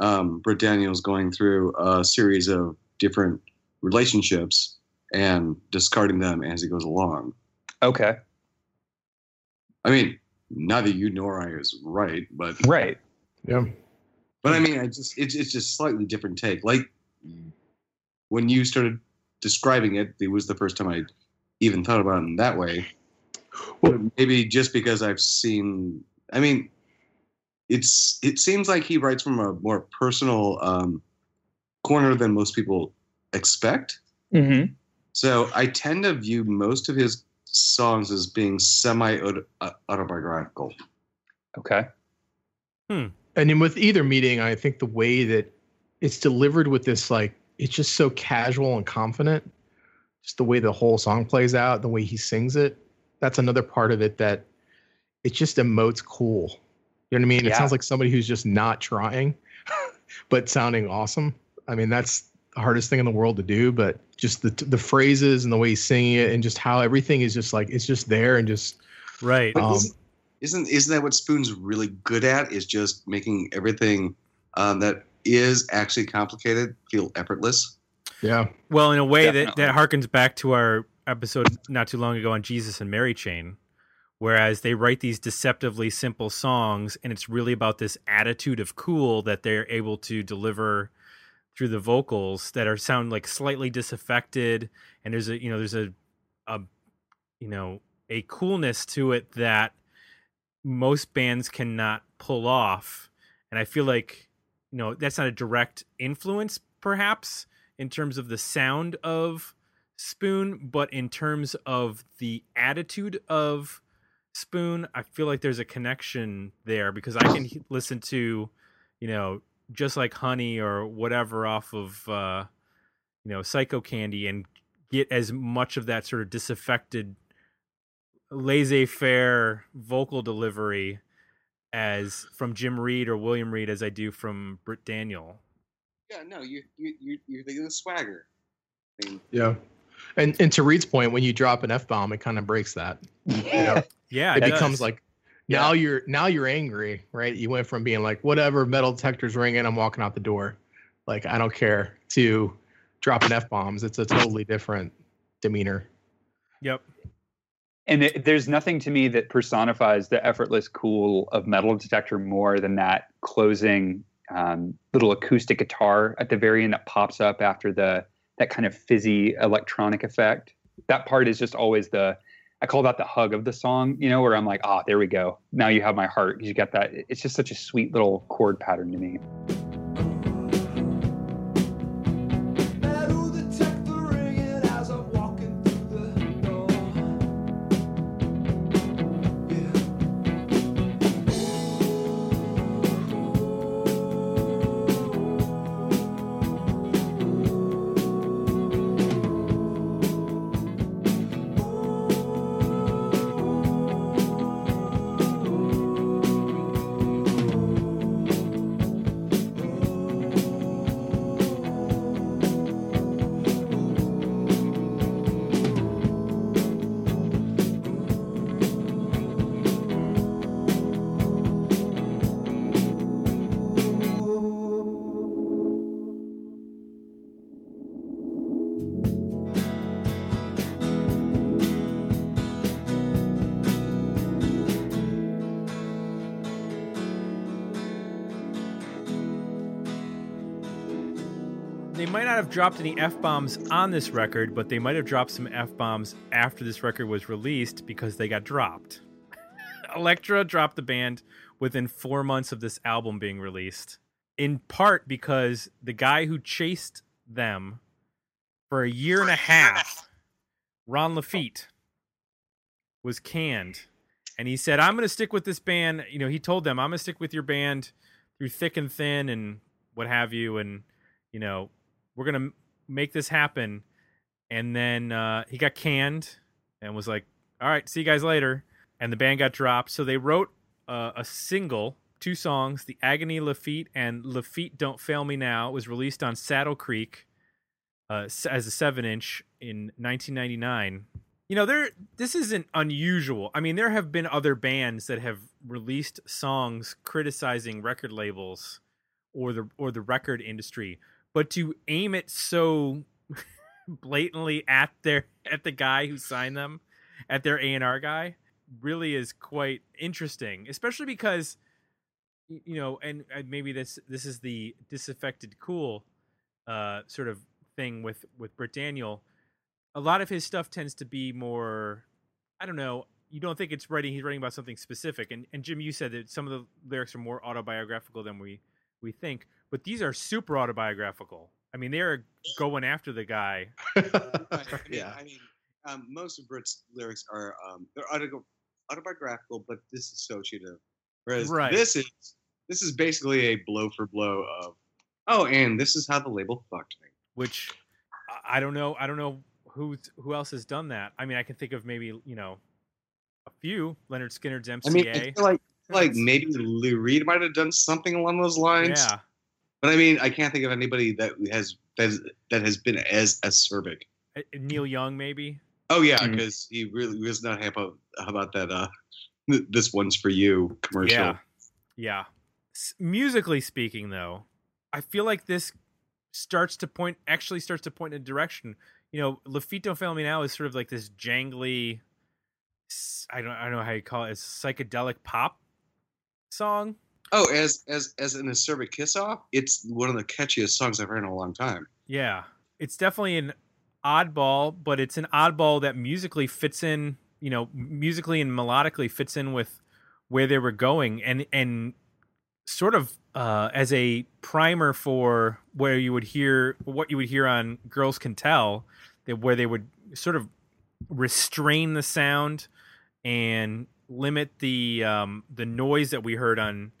um, Britt Daniels going through a series of different relationships and discarding them as he goes along. okay I mean, neither you nor I is right, but right yeah but I mean, I just it's it's just slightly different take. Like when you started describing it, it was the first time I even thought about it in that way. Well- But maybe just because I've seen, I mean, it's it seems like he writes from a more personal um, corner than most people expect. mm-hmm. So I tend to view most of his songs as being semi autobiographical. Okay. Hmm. And then with either meeting, I think the way that it's delivered with this like it's just so casual and confident. Just the way the whole song plays out, the way he sings it. That's another part of it that it just emotes cool. You know what I mean? It sounds like somebody who's just not trying, but sounding awesome. I mean, that's the hardest thing in the world to do, but just the the phrases and the way he's singing it and just how everything is just like it's just there and just Right. Um, isn't, isn't isn't that what Spoon's really good at? Is just making everything um, that is actually complicated feel effortless. yeah. Well, in a way that, that harkens back to our episode not too long ago on Jesus and Mary Chain, whereas they write these deceptively simple songs, and it's really about this attitude of cool that they're able to deliver through the vocals that are sound like slightly disaffected, and there's a you know there's a a you know a coolness to it that most bands cannot pull off, and I feel like you know that's not a direct influence perhaps in terms of the sound of Spoon, but in terms of the attitude of Spoon, I feel like there's a connection there because I can listen to, you know, just like Honey or whatever off of, uh, you know, Psychocandy and get as much of that sort of disaffected, laissez faire vocal delivery as from Jim Reid or William Reid as I do from Britt Daniel. Yeah, no, you you you you're thinking of swagger. I mean, Yeah. And and to Reed's point, when you drop an F bomb, it kind of breaks that. Yeah. Yeah, it does. becomes like Yeah. now you're now you're angry, right? You went from being like, whatever, metal detector's ringing, I'm walking out the door. Like, I don't care, to dropping F bombs. It's a totally different demeanor. Yep. And it, there's nothing to me that personifies the effortless cool of Metal Detector more than that closing um, little acoustic guitar at the very end that pops up after the that kind of fizzy electronic effect. That part is just always the I call that the hug of the song, you know, where I'm like, ah, there we go. Now you have my heart. You got that. It's just such a sweet little chord pattern to me. Have dropped any F bombs on this record, but they might have dropped some F bombs after this record was released because they got dropped. Elektra dropped the band within four months of this album being released, in part because the guy who chased them for a year and a half, Ron Laffitte, was canned. And he said, I'm going to stick with this band. You know, he told them, I'm going to stick with your band through thick and thin and what have you. And, you know, we're gonna make this happen. And then uh, he got canned and was like all right see you guys later. And the band got dropped. So they wrote uh, a single two songs the agony laffitte and laffitte don't fail me now. Was released on saddle creek uh, as a seven inch in 1999 you know there this isn't unusual. I mean there have been other bands that have released songs criticizing record labels or the or the record industry but to aim it so blatantly at their at the guy who signed them at their A&R guy really is quite interesting especially because you know and, and maybe this this is the disaffected cool uh sort of thing with with Britt Daniel. A lot of his stuff tends to be more I don't know you don't think it's writing he's writing about something specific and and Jim you said that some of the lyrics are more autobiographical than we we think but these are super autobiographical I mean, they're going after the guy. Right, I mean, yeah. I mean, um, most of Britt's lyrics are um, they're autobiographical, but disassociative. Whereas Right. this is this is basically a blow for blow of oh, and this is how the label fucked me. which I- I don't know. I don't know who who else has done that. I mean, I can think of maybe you know a few. Lynyrd Skynyrd's MCA. I mean, I feel like like maybe Lou Reed might have done something along those lines. yeah, But I mean, I can't think of anybody that has that has, that has been as acerbic. Uh, Neil Young maybe. Oh yeah, because he really was not happy about, about that. Uh, this one's for you commercial. Yeah, yeah. S- musically speaking, though, I feel like this starts to point actually starts to point in a direction. You know, Lafito Fail Me Now is sort of like this jangly. s- I don't I don't know how you call it. It's psychedelic pop song. Oh, as as as an acerbic kiss off, it's one of the catchiest songs I've heard in a long time. Yeah, it's definitely an oddball, but it's an oddball that musically fits in. You know, musically and melodically fits in with where they were going, and and sort of uh, as a primer for where you would hear what you would hear on "Girls Can Tell," that where they would sort of restrain the sound and limit the um, the noise that we heard on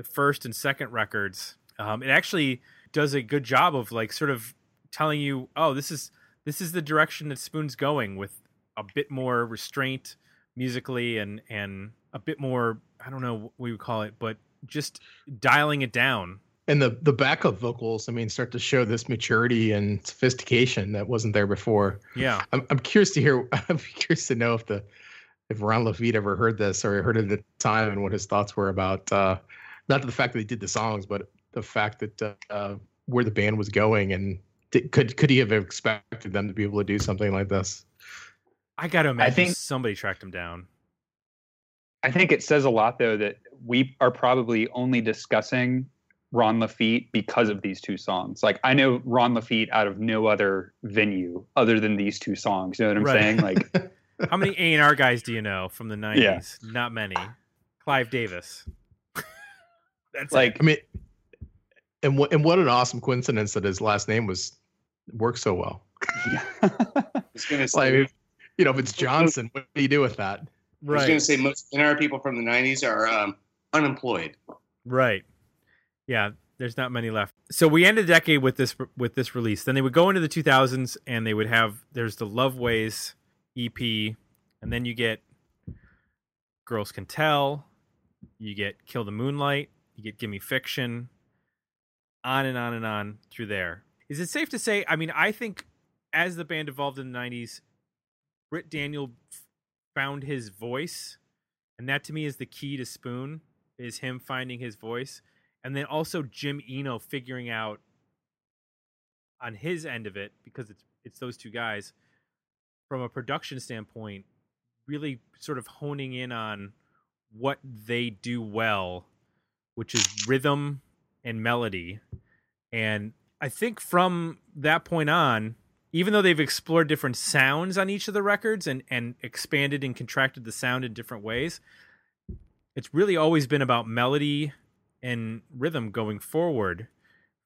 the first and second records. Um, it actually does a good job of like sort of telling you, oh, this is this is the direction that Spoon's going with a bit more restraint musically and and a bit more I don't know what we would call it, but just dialing it down. and the the backup vocals, I mean, start to show this maturity and sophistication that wasn't there before. Yeah. I'm I'm curious to hear. I'm curious to know if the if Ron Laffitte ever heard this or heard it at the time and what his thoughts were about uh, not the fact that they did the songs, but the fact that uh, uh, where the band was going and did, could could he have expected them to be able to do something like this? I got to imagine think- somebody tracked him down. I think it says a lot though that we are probably only discussing Ron Laffitte because of these two songs. Like I know Ron Laffitte out of no other venue other than these two songs. You know what I'm Right. saying? Like How many A and R guys do you know from the '90s? Yeah. Not many. Clive Davis. That's like I mean, and what and what an awesome coincidence that his last name was worked so well. Yeah. I was gonna say, Like, you know, if it's Johnson, what do you do with that? Right. I was gonna say most NR people from the '90s are um, unemployed. Right. Yeah, there's not many left. So we end the decade with this with this release. Then they would go into the 2000s and they would have there's the Love Ways EP and then you get Girls Can Tell, you get Kill the Moonlight, you get Gimme Fiction, on and on and on through there. Is it safe to say I mean I think as the band evolved in the 90s Britt Daniel found his voice and that to me is the key to Spoon is him finding his voice and then also Jim Eno figuring out on his end of it because it's it's those two guys from a production standpoint really sort of honing in on what they do well which is rhythm and melody and I think from that point on even though they've explored different sounds on each of the records and and expanded and contracted the sound in different ways it's really always been about melody and rhythm going forward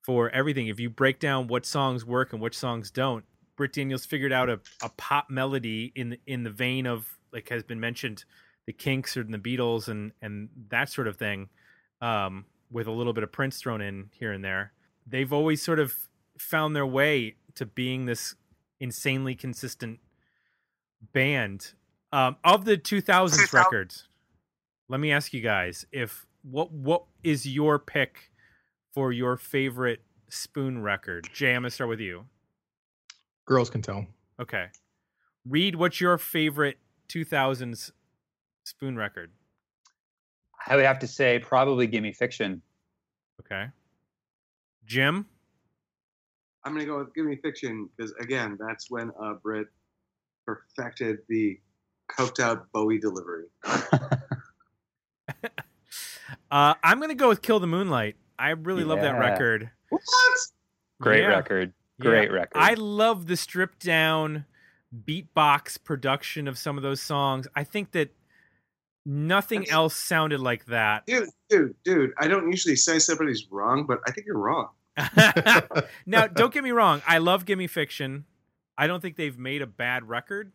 for everything. If you break down what songs work and which songs don't, Britt Daniels figured out a, a pop melody in the, in the vein of like has been mentioned, the Kinks or the Beatles and and that sort of thing, um, with a little bit of Prince thrown in here and there. They've always sort of found their way to being this insanely consistent band. Um, of the 2000s records, let me ask you guys if what what is your pick for your favorite spoon record jay i'm gonna start with you Girls can tell. okay Reed what's your favorite 2000s spoon record I would have to say probably Gimme Fiction. okay jim I'm gonna go with Give Me Fiction because again, that's when uh, Britt perfected the coked out Bowie delivery. uh i'm gonna go with kill the moonlight i really love that record What? Great Yeah. record. Yeah. Great record. I love the stripped down beatbox production of some of those songs. I think that nothing That's- else sounded like that. Dude, dude, dude! I don't usually say somebody's wrong, but I think you're wrong. now, don't get me wrong. I love Gimme Fiction. I don't think they've made a bad record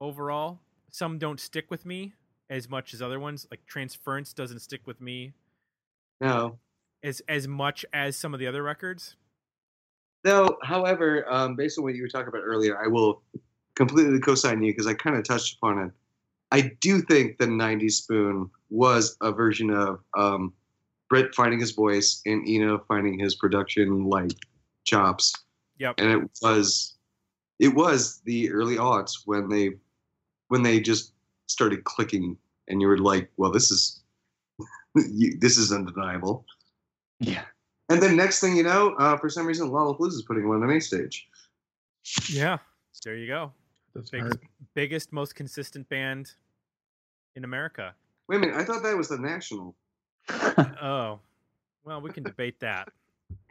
overall. Some don't stick with me as much as other ones. Like Transference doesn't stick with me No, as as much as some of the other records. no. However, um, based on what you were talking about earlier, I will completely co-sign you because I kind of touched upon it. I do think the '90s Spoon was a version of um, Brett finding his voice and Eno finding his production like chops. Yep. and it was it was the early aughts when they when they just started clicking and you were like well this is you, this is undeniable Yeah. and then next thing you know uh, for some reason Lollapalooza is putting one on the main stage Yeah. There you go. That's Big, hard. biggest, most consistent band in America. wait a minute I thought that was the national Oh, well, we can debate that.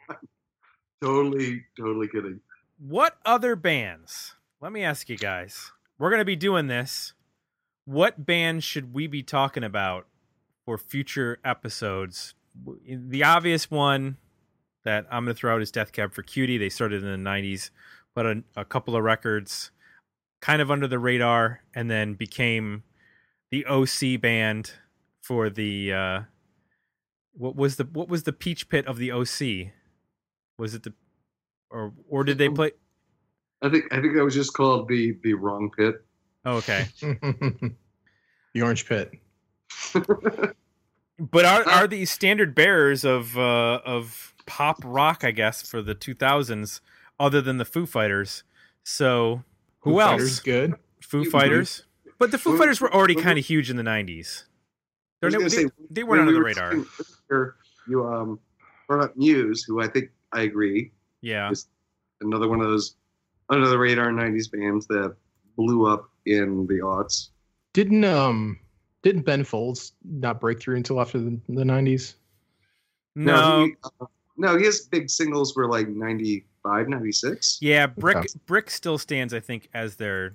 totally totally kidding What other bands? Let me ask you guys. We're going to be doing this. What bands should we be talking about for future episodes? The obvious one that I'm going to throw out is Death Cab for Cutie. They started in the 90s, but a, a couple of records kind of under the radar, and then became the OC band for the uh, what was the what was the Peach Pit of the OC? Was it the or or did they play? I think I think that was just called the the wrong pit Oh, okay, the Orange Pit. but are are these standard bearers of uh, of pop rock? I guess for the 2000s, other than the Foo Fighters. So who Foo else? Fighters, good. Foo You- Fighters. But the Foo Foo- Fighters were already kind of huge in the 90s. I They're was they, say, they when weren't on we the radar. talking you um brought up Muse who I think I agree Yeah. another one of those under the radar '90s bands that blew up in the aughts. Didn't um didn't Ben Folds not break through until after the, the 90s? No. he, uh, no, his big singles were like '95, '96. Yeah, Brick Okay. Brick still stands, I think, as their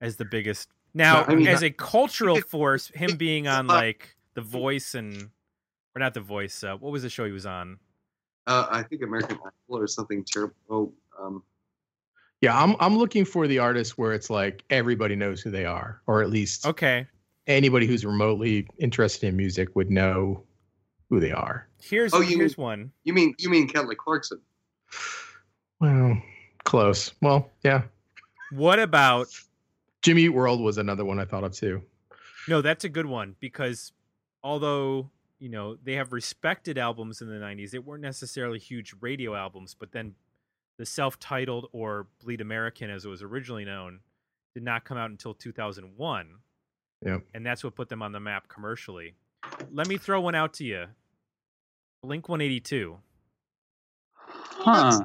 as the biggest. Now, I mean, as a cultural it- force, him being on uh, like The Voice and or not The Voice. Uh, what was the show he was on? Uh, I think American Idol or something terrible. Oh, um, Yeah, I'm I'm looking for the artist where it's like everybody knows who they are, or at least Okay, anybody who's remotely interested in music would know who they are. here's Oh, you here's mean- one. you mean you mean Kelly Clarkson? Well, close. Well, yeah. What about? Jimmy Eat World was another one I thought of too. No, that's a good one because although you know they have respected albums in the '90s, they weren't necessarily huge radio albums. But then the self-titled or Bleed American, as it was originally known, did not come out until 2001. Yep. and that's what put them on the map commercially. Let me throw one out to you. Blink 182. Huh.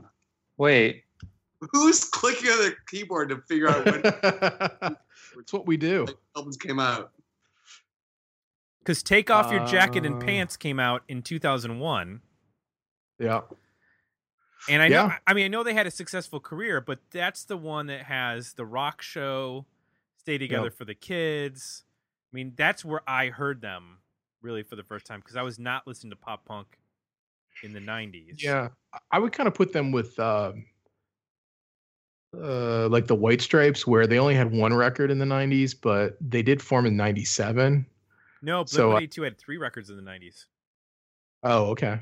Wait. Who's clicking on the keyboard to figure out when It's what we do. albums came out? Because Take Off Your Jacket and Uh. Pants came out in 2001. Yeah. And I know, Yeah. I mean, I know they had a successful career, but that's the one that has the rock show, Stay Together Yep. for the Kids. I mean, that's where I heard them really for the first time because I was not listening to pop punk in the 90s. Yeah. I- I would kind of put them with um uh like the White Stripes where they only had one record in the 90s, but they did form in 97. No, Blink So, uh, 182 had three records in the 90s. Oh, okay.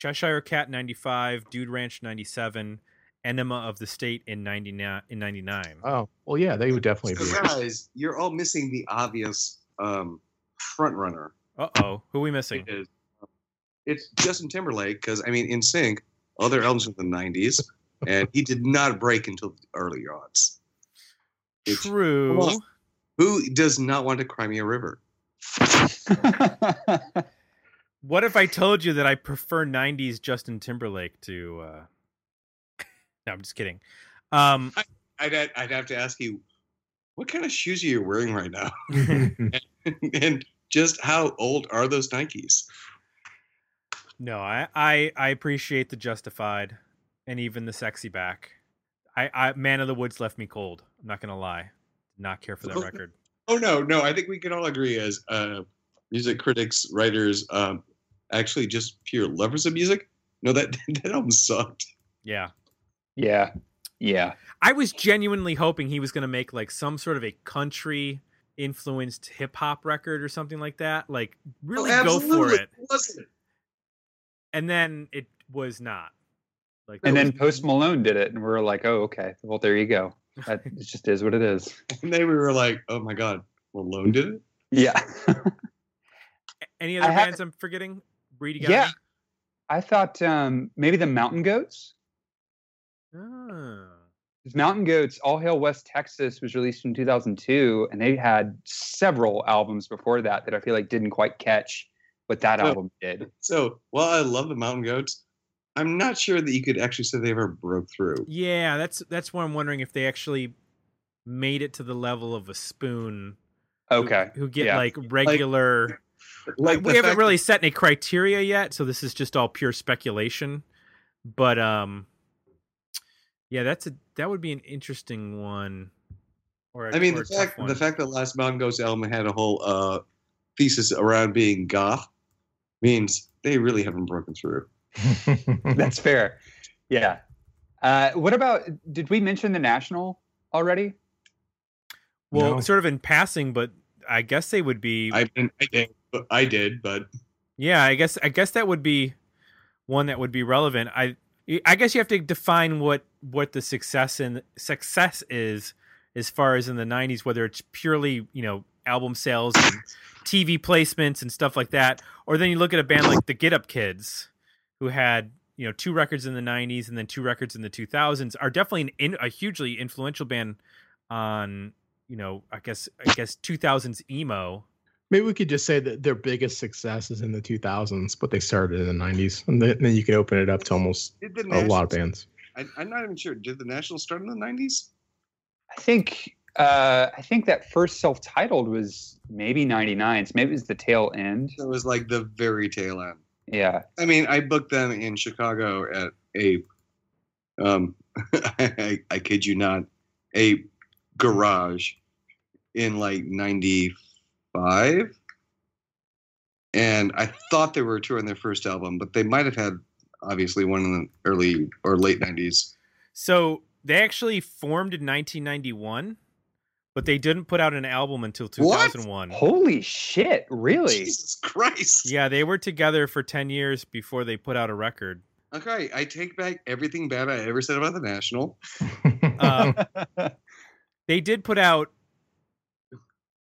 Cheshire Cat 95, Dude Ranch 97, Enema of the State in 99 in 99. Oh, well yeah, they would definitely be. Guys, you're all missing the obvious um, front runner. Uh-oh, who are we missing? It is, it's Justin Timberlake because I mean, NSYNC, other albums from the '90s, and he did not break until the early aughts. It's- True. On. Who does not want to cry me a river? What if I told you that I prefer 90s Justin Timberlake to uh No, I'm just kidding. Um I'd I'd have to ask you, what kind of shoes are you wearing right now, and just how old are those Nikes? No, I I I appreciate the justified and even the sexy back. I I Man of the Woods left me cold. I'm not going to lie. Not care for that record. Oh no, no, I think we can all agree as uh, music critics, writers, um, actually just pure lovers of music. No, that that album sucked. Yeah. Yeah. Yeah. I was genuinely hoping he was going to make like some sort of a country influenced hip hop record or something like that. Like really Oh, go for it. Wasn't it? And then it was not. Like And then was- Post Malone did it, and we are like, oh, okay. Well, there you go. That it just is what it is. And then we were like, oh my god, Malone did it. Yeah. any other have- bands I'm forgetting? Breed together. yeah. I thought um, maybe the Mountain Goats. Ah. 'Cause Mountain Goats, All Hail West Texas was released in 2002, and they had several albums before that that I feel like didn't quite catch what that So- album did. So, while I love the Mountain Goats, I'm not sure that you could actually say they ever broke through. Yeah, that's that's why I'm wondering if they actually made it to the level of a spoon. Okay. Who, get yeah. like regular. Like we haven't fact- really set any criteria yet, so this is just all pure speculation. But um, yeah, that's a that would be an interesting one. Or a- I mean, or the fact the fact that Last Mountain Goats album had a whole uh, thesis around being goth means they really haven't broken through. That's fair. Yeah. Uh, what about, did we mention the National already? well, No. sort of in passing, but I guess they would be. I didn't, I did, but I did, but Yeah, I guess I guess that would be one that would be relevant. I I guess you have to define what what the success in success is as far as in the 90s whether it's purely, you know, album sales and TV placements and stuff like that or then you look at a band like the Get Up Kids who had, you know, two records in the 90s and then two records in the 2000s are definitely an in, a hugely influential band on, you know, I guess I guess 2000s emo. Maybe we could just say that their biggest success is in the 2000s, but they started in the 90s, and then, then you can open it up to almost a lot of bands. I, I'm not even sure. Did the National start in the 90s? I think, uh, I think that first self-titled was maybe 99. So maybe it was the tail end. It was like the very tail end. Yeah. I mean, I booked them in Chicago at a, um, I, I kid you not, a garage in like '95, and I thought they were touring their first album, but they might have had obviously one in the early or late '90s. So they actually formed in 1991, but they didn't put out an album until 2001. What? 2001. Holy shit. Really? Jesus Christ! Yeah, they were together for 10 years before they put out a record. Okay, I take back everything bad I ever said about the National. Um, they did put out.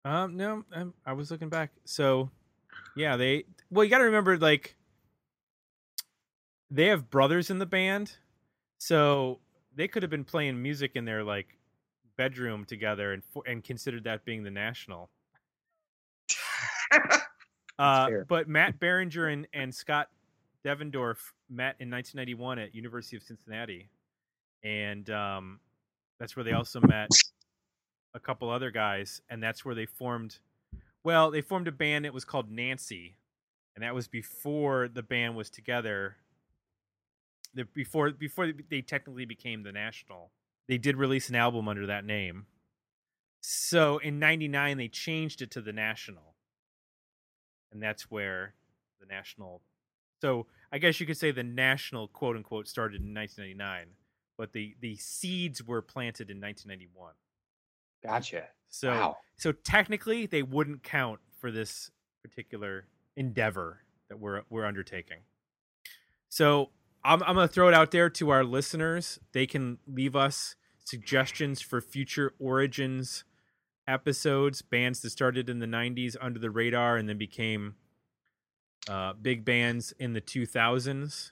Um, no, um, I was looking back. So, yeah, they. Well, you got to remember, like, they have brothers in the band, so they could have been playing music in their like bedroom together and for, and considered that being the national. Uh, but Matt Berninger and, and Scott Devendorf met in 1991 at University of Cincinnati, and um, that's where they also met a couple other guys, and that's where they formed. Well, they formed a band. It was called Nancy, and that was before the band was together. The, before before they technically became the National, they did release an album under that name. So in '99 they changed it to the National, and that's where the National. So I guess you could say the National quote unquote started in 1999, but the the seeds were planted in 1991. Gotcha. So wow. so technically they wouldn't count for this particular endeavor that we're we're undertaking. So I'm I'm gonna throw it out there to our listeners. They can leave us suggestions for future origins episodes, bands that started in the '90s under the radar and then became uh, big bands in the 2000s.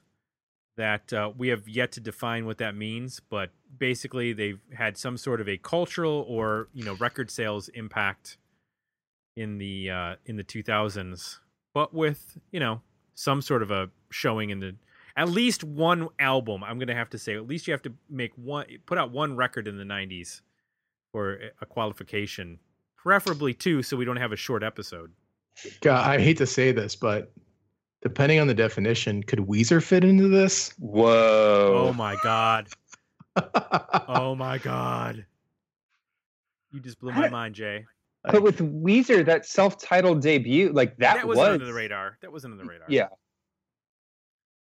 That uh, we have yet to define what that means, but basically they've had some sort of a cultural or you know record sales impact in the uh, in the 2000s, but with you know some sort of a showing in the at least one album. I'm gonna have to say at least you have to make one put out one record in the 90s for a qualification, preferably two, so we don't have a short episode. God, I hate to say this, but depending on the definition, could Weezer fit into this? Whoa. Oh my god! Oh my god! You just blew my mind, Jay. But with Weezer, that self-titled debut, like that, That, was was under the radar. That wasn't under the radar. Yeah.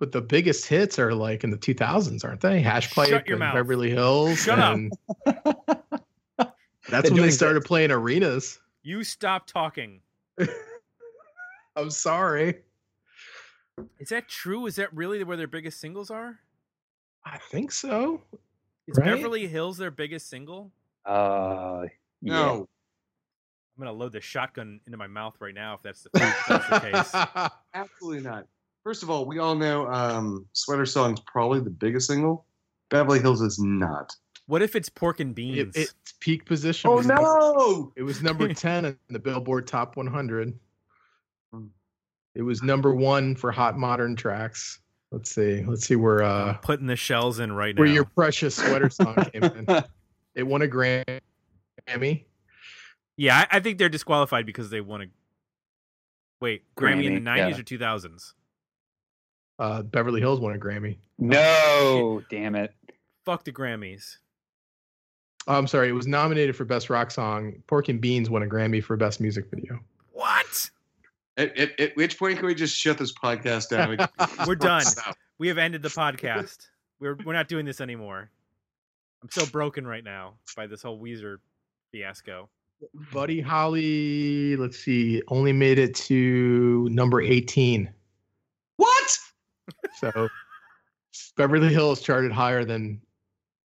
But the biggest hits are like in the 2000s, aren't they? Hash pipe Shut your and mouth. Beverly Hills. Shut up. and They That's when do they exist. started playing arenas. You stop talking. I'm sorry. Is that true? Is that really where their biggest singles are? I think so. Is Right? Beverly Hills their biggest single? Uh, yeah. No. I'm gonna load the shotgun into my mouth right now if that's the, if that's the case. Absolutely not. First of all, we all know um, Sweater Song's probably the biggest single. Beverly Hills is not. What if it's pork and It, beans? its peak position. Oh was number- no! it was number 10 in the Billboard Top 100. Hmm. It was number one for hot modern tracks. Let's see. Let's see where uh I'm putting the shells in right now. where your precious sweater song came in. It won a Grammy. Yeah, I, I think they're disqualified because they won a. Wait, Grammy, in the '90s yeah. or 2000s? Uh, Beverly Hills won a Grammy. no, damn it. Fuck the Grammys. Oh, I'm sorry. It was nominated for best rock song. Pork and Beans won a Grammy for best music video. What? At, at, at which point can we just shut this podcast down? We're done. We have ended the podcast. We're we're not doing this anymore. I'm so broken right now by this whole Weezer fiasco. Buddy Holly, let's see, only made it to number 18. What? So Beverly Hills charted higher than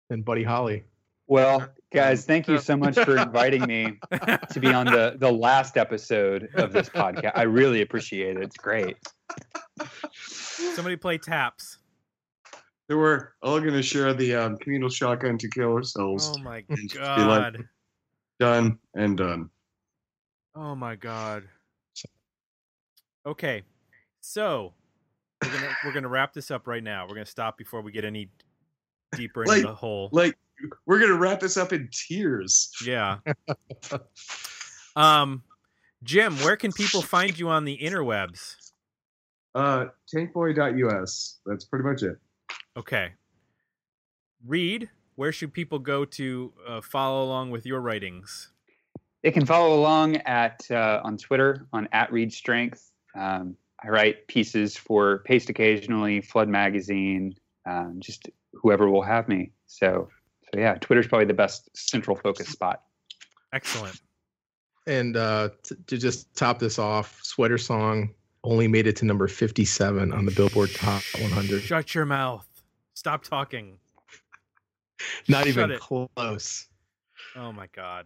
than Buddy Holly. Well, guys, thank you so much for inviting me to be on the the last episode of this podcast. I really appreciate it. It's great. Somebody play taps. They were all going to share the um, communal shotgun to kill ourselves. Oh my And just be like, god. done and done. Oh my god. Okay. So we're gonna we're gonna wrap this up right now. We're gonna stop before we get any deeper into Like- the hole. Like, we're going to wrap this up in tears. Yeah. um Jim, where can people find you on the interwebs? Uh, tankboy.us. That's pretty much it. Okay. Reed, where should people go to uh, follow along with your writings? They can follow along at uh, on Twitter on at Read Strength. Um, I write pieces for Paste occasionally, Flood Magazine, um, just whoever will have me. So, so yeah, Twitter's probably the best central focus spot. Excellent. And uh, t- to just top this off, Sweater Song only made it to number 57 on the Billboard Top 100. Shut your mouth. Stop talking. Not shut even it. close. Oh my god.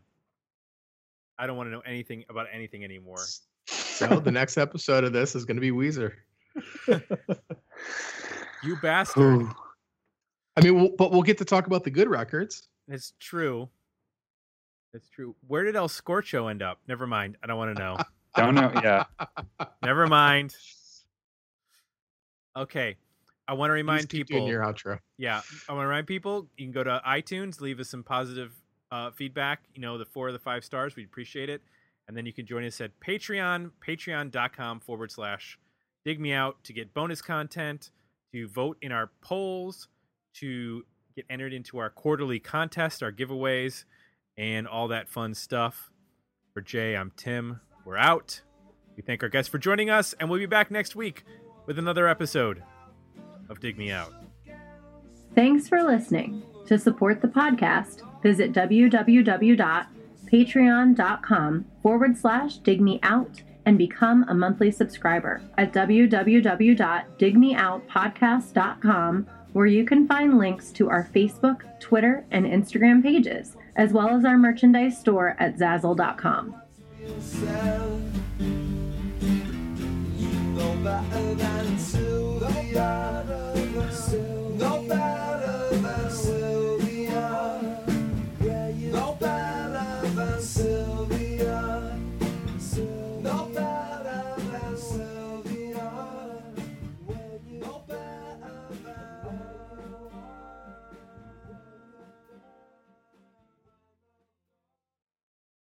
I don't want to know anything about anything anymore. So the next episode of this is going to be Weezer. You bastard. I mean, we'll, but we'll get to talk about the good records. It's true. It's true. Where did El Scorcho end up? Never mind. I don't want to know. Don't know. Yeah. Never mind. Okay. I want to remind Please keep doing people. your outro. Yeah, I want to remind people you can go to iTunes, leave us some positive uh, feedback. You know, the four or the five stars, we'd appreciate it. And then you can join us at Patreon, patreon.com forward slash dig me out to get bonus content, to vote in our polls, to get entered into our quarterly contest, our giveaways, and all that fun stuff. For Jay, I'm Tim. We're out. We thank our guests for joining us, and we'll be back next week with another episode of Dig Me Out. Thanks for listening. To support the podcast, visit www.patreon.com forward slash dig me out and become a monthly subscriber at www.digmeoutpodcast.com where you can find links to our Facebook, Twitter, and Instagram pages, as well as our merchandise store at zazzle.com. Than Sylvia.